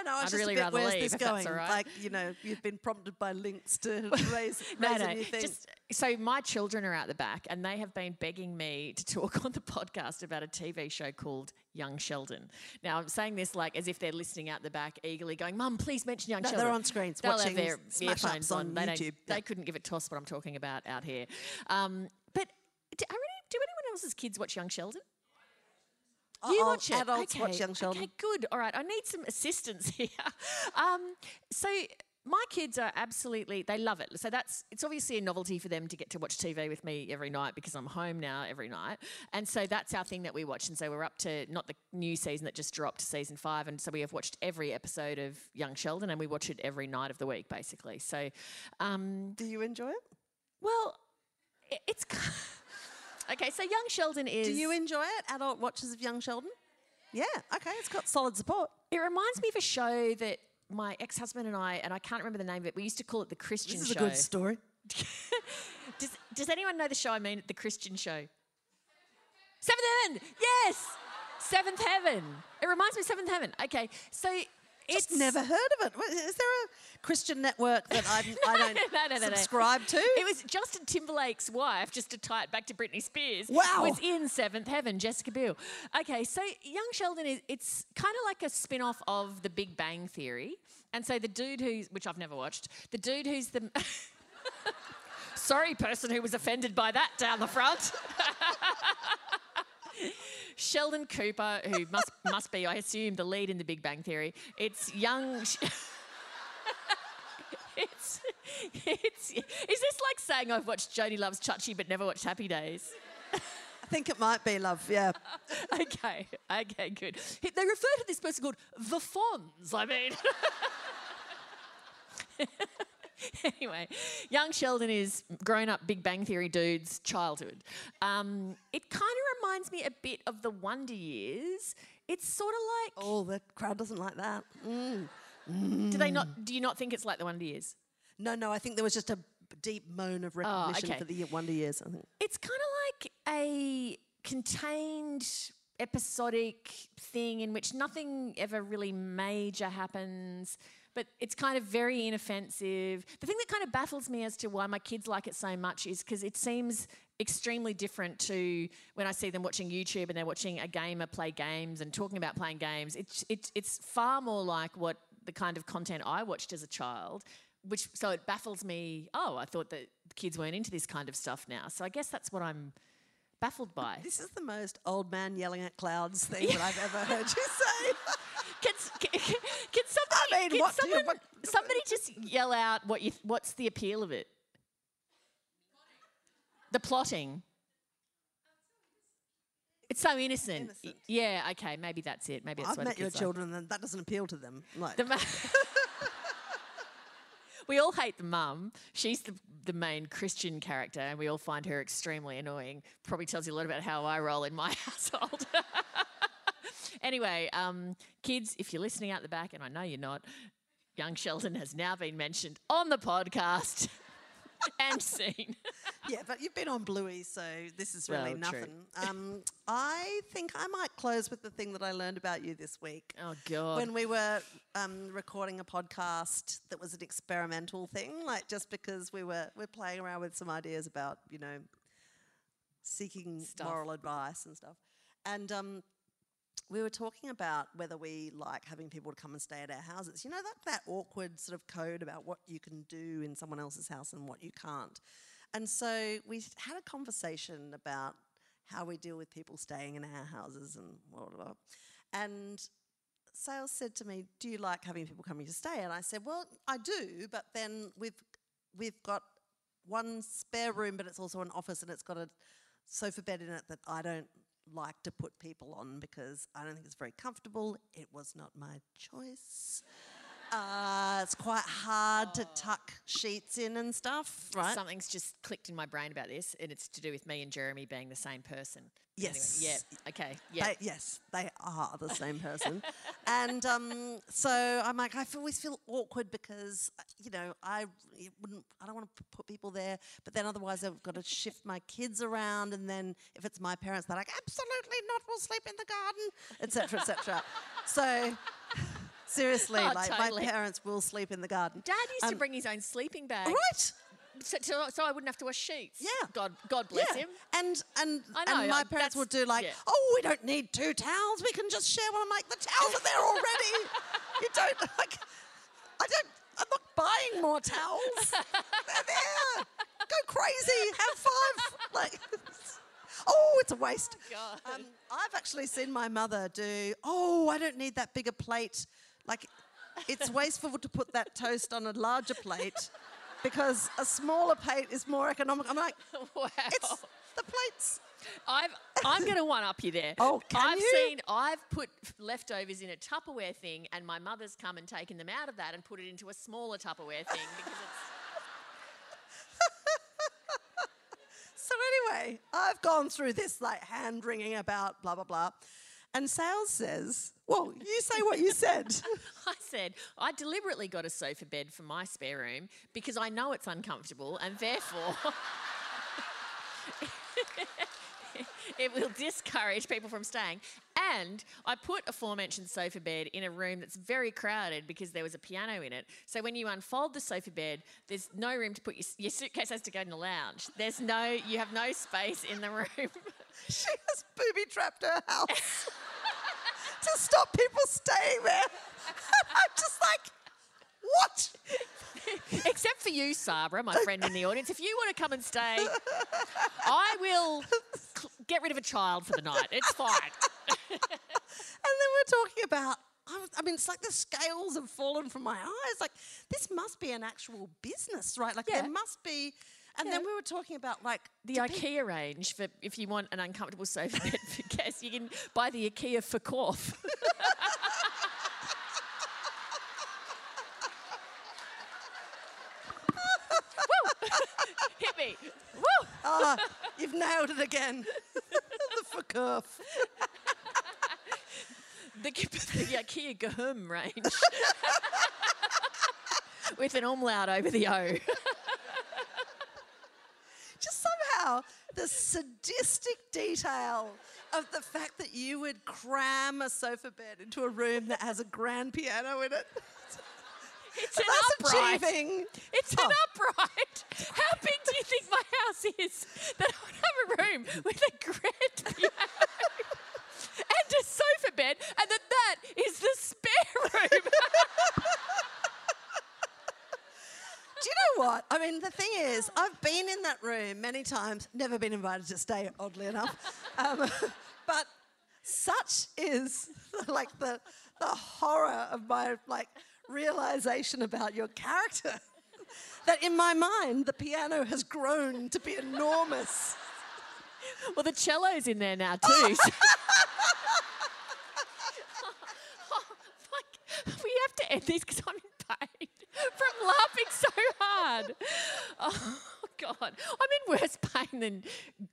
No, no, I was I'd just really a bit, rather where's leave, this if that's going? all right. Like, you know, you've been prompted by Lynx to raise, no, raise no. a new thing. Just so my children are out the back, and they have been begging me to talk on the podcast about a TV show called Young Sheldon. Now I'm saying this like as if they're listening out the back, eagerly going, "Mum, please mention Young No, Sheldon." they're on screens They'll watching have their earphones ups on They, YouTube. they Yeah. couldn't give a toss what I'm talking about out here. Um, but do, are any, do anyone else's kids watch Young Sheldon? You Uh-oh, watch it. Adults okay. watch Young Sheldon. Okay, good. All right, I need some assistance here. Um, so my kids are absolutely they love it. So that's it's obviously a novelty for them to get to watch TV with me every night because I'm home now every night, and so that's our thing that we watch. And so we're up to not the new season that just dropped, season five, and so we have watched every episode of Young Sheldon, and we watch it every night of the week basically. So, um, Do you enjoy it? well, it's. Okay, so Young Sheldon is. Do you enjoy it? Adult watches of Young Sheldon? Yeah, okay, it's got solid support. It reminds me of a show that my ex-husband and I, and I can't remember the name of it. We used to call it the Christian Show. This is Show. a good story. does, does anyone know the show I mean? The Christian Show. Seventh Heaven. Yes, Seventh Heaven. It reminds me of Seventh Heaven. Okay, so it's never heard of it. Is there a Christian network that I'm, I don't no, no, no, no. subscribe to? It was Justin Timberlake's wife, just to tie it back to Britney Spears. Wow. Was in Seventh Heaven, Jessica Biel. Okay, so Young Sheldon is it's kind of like a spin-off of The Big Bang Theory. And so the dude who's which I've never watched, the dude who's the Sorry, person who was offended by that down the front. Sheldon Cooper, who must must be, I assume, the lead in The Big Bang Theory. It's young. It's, it's, is this like saying I've watched Joanie Loves Chachi but never watched Happy Days? I think it might be, love, yeah. Okay, okay, good. They refer to this person called the Fonz, I mean. anyway, young Sheldon is grown up Big Bang Theory dude's childhood. Um, it kind of reminds me a bit of the Wonder Years. It's sort of like. Oh, the crowd doesn't like that. Mm. Do they not? Do you not think it's like the Wonder Years? No, no, I think there was just a deep moan of recognition Oh, okay. for the Wonder Years, I think. It's kind of like a contained episodic thing in which nothing ever really major happens, but it's kind of very inoffensive. The thing that kind of baffles me as to why my kids like it so much is because it seems extremely different to when I see them watching YouTube and they're watching a gamer play games and talking about playing games. It's, it's, it's far more like what the kind of content I watched as a child. Which so it baffles me. Oh, I thought that kids weren't into this kind of stuff now. So I guess that's what I'm baffled by. This is the most old man yelling at clouds thing that I've ever heard you say. Can, can, can- somebody, mean, can what do you- what- somebody just yell out what you, what's the appeal of it? The plotting. It's so innocent. Innocent. Yeah, okay, maybe that's it. Maybe that's I've what met your like. children and that doesn't appeal to them. Like, The we all hate the mum. She's the, the main Christian character, and we all find her extremely annoying. Probably tells you a lot about how I roll in my household. anyway, um, kids, if you're listening out the back, and I know you're not, young Sheldon has now been mentioned on the podcast and seen. yeah, but you've been on Bluey, so this is really Well, nothing. Um, I think I might close with the thing that I learned about you this week. Oh, God. When we were um, recording a podcast that was an experimental thing, like just because we were we're playing around with some ideas about you know seeking Stuff. moral advice and stuff, and um, we were talking about whether we like having people to come and stay at our houses. You know, that that awkward sort of code about what you can do in someone else's house and what you can't. And so we had a conversation about how we deal with people staying in our houses and blah blah blah. And Sales said to me, "Do you like having people coming to stay?" And I said, "Well, I do, but then we've we've got one spare room, but it's also an office, and it's got a sofa bed in it that I don't like to put people on because I don't think it's very comfortable. It was not my choice. Uh, it's quite hard to tuck sheets in and stuff, right? Something's just clicked in my brain about this, and it's to do with me and Jeremy being the same person. Yes. Anyway, yeah. Okay. Yeah. They, yes, they are the same person. and um, so I'm like, I always feel awkward because, you know, I wouldn't, I don't want to put people there, but then otherwise I've got to shift my kids around. And then if it's my parents, they're like, absolutely not, we'll sleep in the garden, etc., etc. so seriously, Oh, like totally. my parents will sleep in the garden. Dad used to Um, bring his own sleeping bag, Right. so, so, so I wouldn't have to wash sheets. Yeah. God, God bless yeah. him. And and I know, and my like, parents would do like, yeah. oh, we don't need two towels. We can just share one. I'm like, the towels are there already. you don't like. I don't. I'm not buying more towels. They're there. Go crazy. Have five. Like. Oh, it's a waste. God. Um, I've actually seen my mother do. Oh, I don't need that bigger plate. Like, it's wasteful to put that toast on a larger plate because a smaller plate is more economical. I'm like, wow. it's the plates. I've, I'm going to one up you there. Oh, can I've you? seen, I've put leftovers in a Tupperware thing, and my mother's come and taken them out of that and put it into a smaller Tupperware thing because it's. So anyway, I've gone through this like hand wringing about blah blah blah, and Sales says, "Well, you say what you said." I said, I deliberately got a sofa bed for my spare room because I know it's uncomfortable and therefore it will discourage people from staying. And I put a aforementioned sofa bed in a room that's very crowded because there was a piano in it. So when you unfold the sofa bed, there's no room to put your, your suitcase has to go in the lounge. There's no, you have no space in the room. she has booby trapped her house to stop people staying there. I'm just like, what? Except for you, Sabra, my friend in the audience. If you want to come and stay, I will get rid of a child for the night. It's fine. And then we're talking about. I I mean, it's like the scales have fallen from my eyes. Like, this must be an actual business, right? Like, Yeah. there must be. And then we were talking about, like, The IKEA range for if you want an uncomfortable sofa bed for guests, you can buy the IKEA for. Woo! Hit me. Woo! Ah, you've nailed it again. the Furkurf. The, the IKEA Gahum range. With an umlaut over the O. Somehow the sadistic detail of the fact that you would cram a sofa bed into a room that has a grand piano in it. It's an That's upright. achieving. It's an Oh. upright. How big do you think my house is? That I would have a room with a grand piano and a sofa bed, and that that is the spare room. Do you know what? I mean, the thing is, I've been in that room many times, never been invited to stay, oddly enough. Um, but such is like the, the horror of my like realization about your character that in my mind the piano has grown to be enormous. well, the cello's in there now too. like, we have to end this because I'm in pain. From laughing so hard. Oh, God. I'm in worse pain than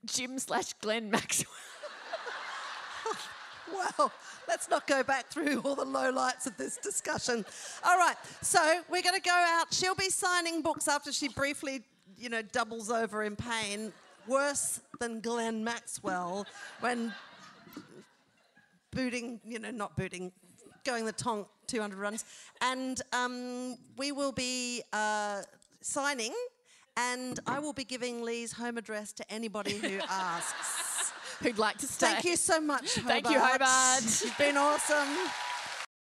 Jim slash Glenn Maxwell. Well, let's not go back through all the lowlights of this discussion. All right, so we're going to go out. She'll be signing books after she briefly, you know, doubles over in pain. Worse than Glenn Maxwell when booting, you know, not booting, going the tonk 200 runs. And um, we will be uh, signing, and I will be giving Leigh's home address to anybody who asks. Who'd like to stay? Thank you so much, Hobart. Thank you, Hobart. You've been awesome.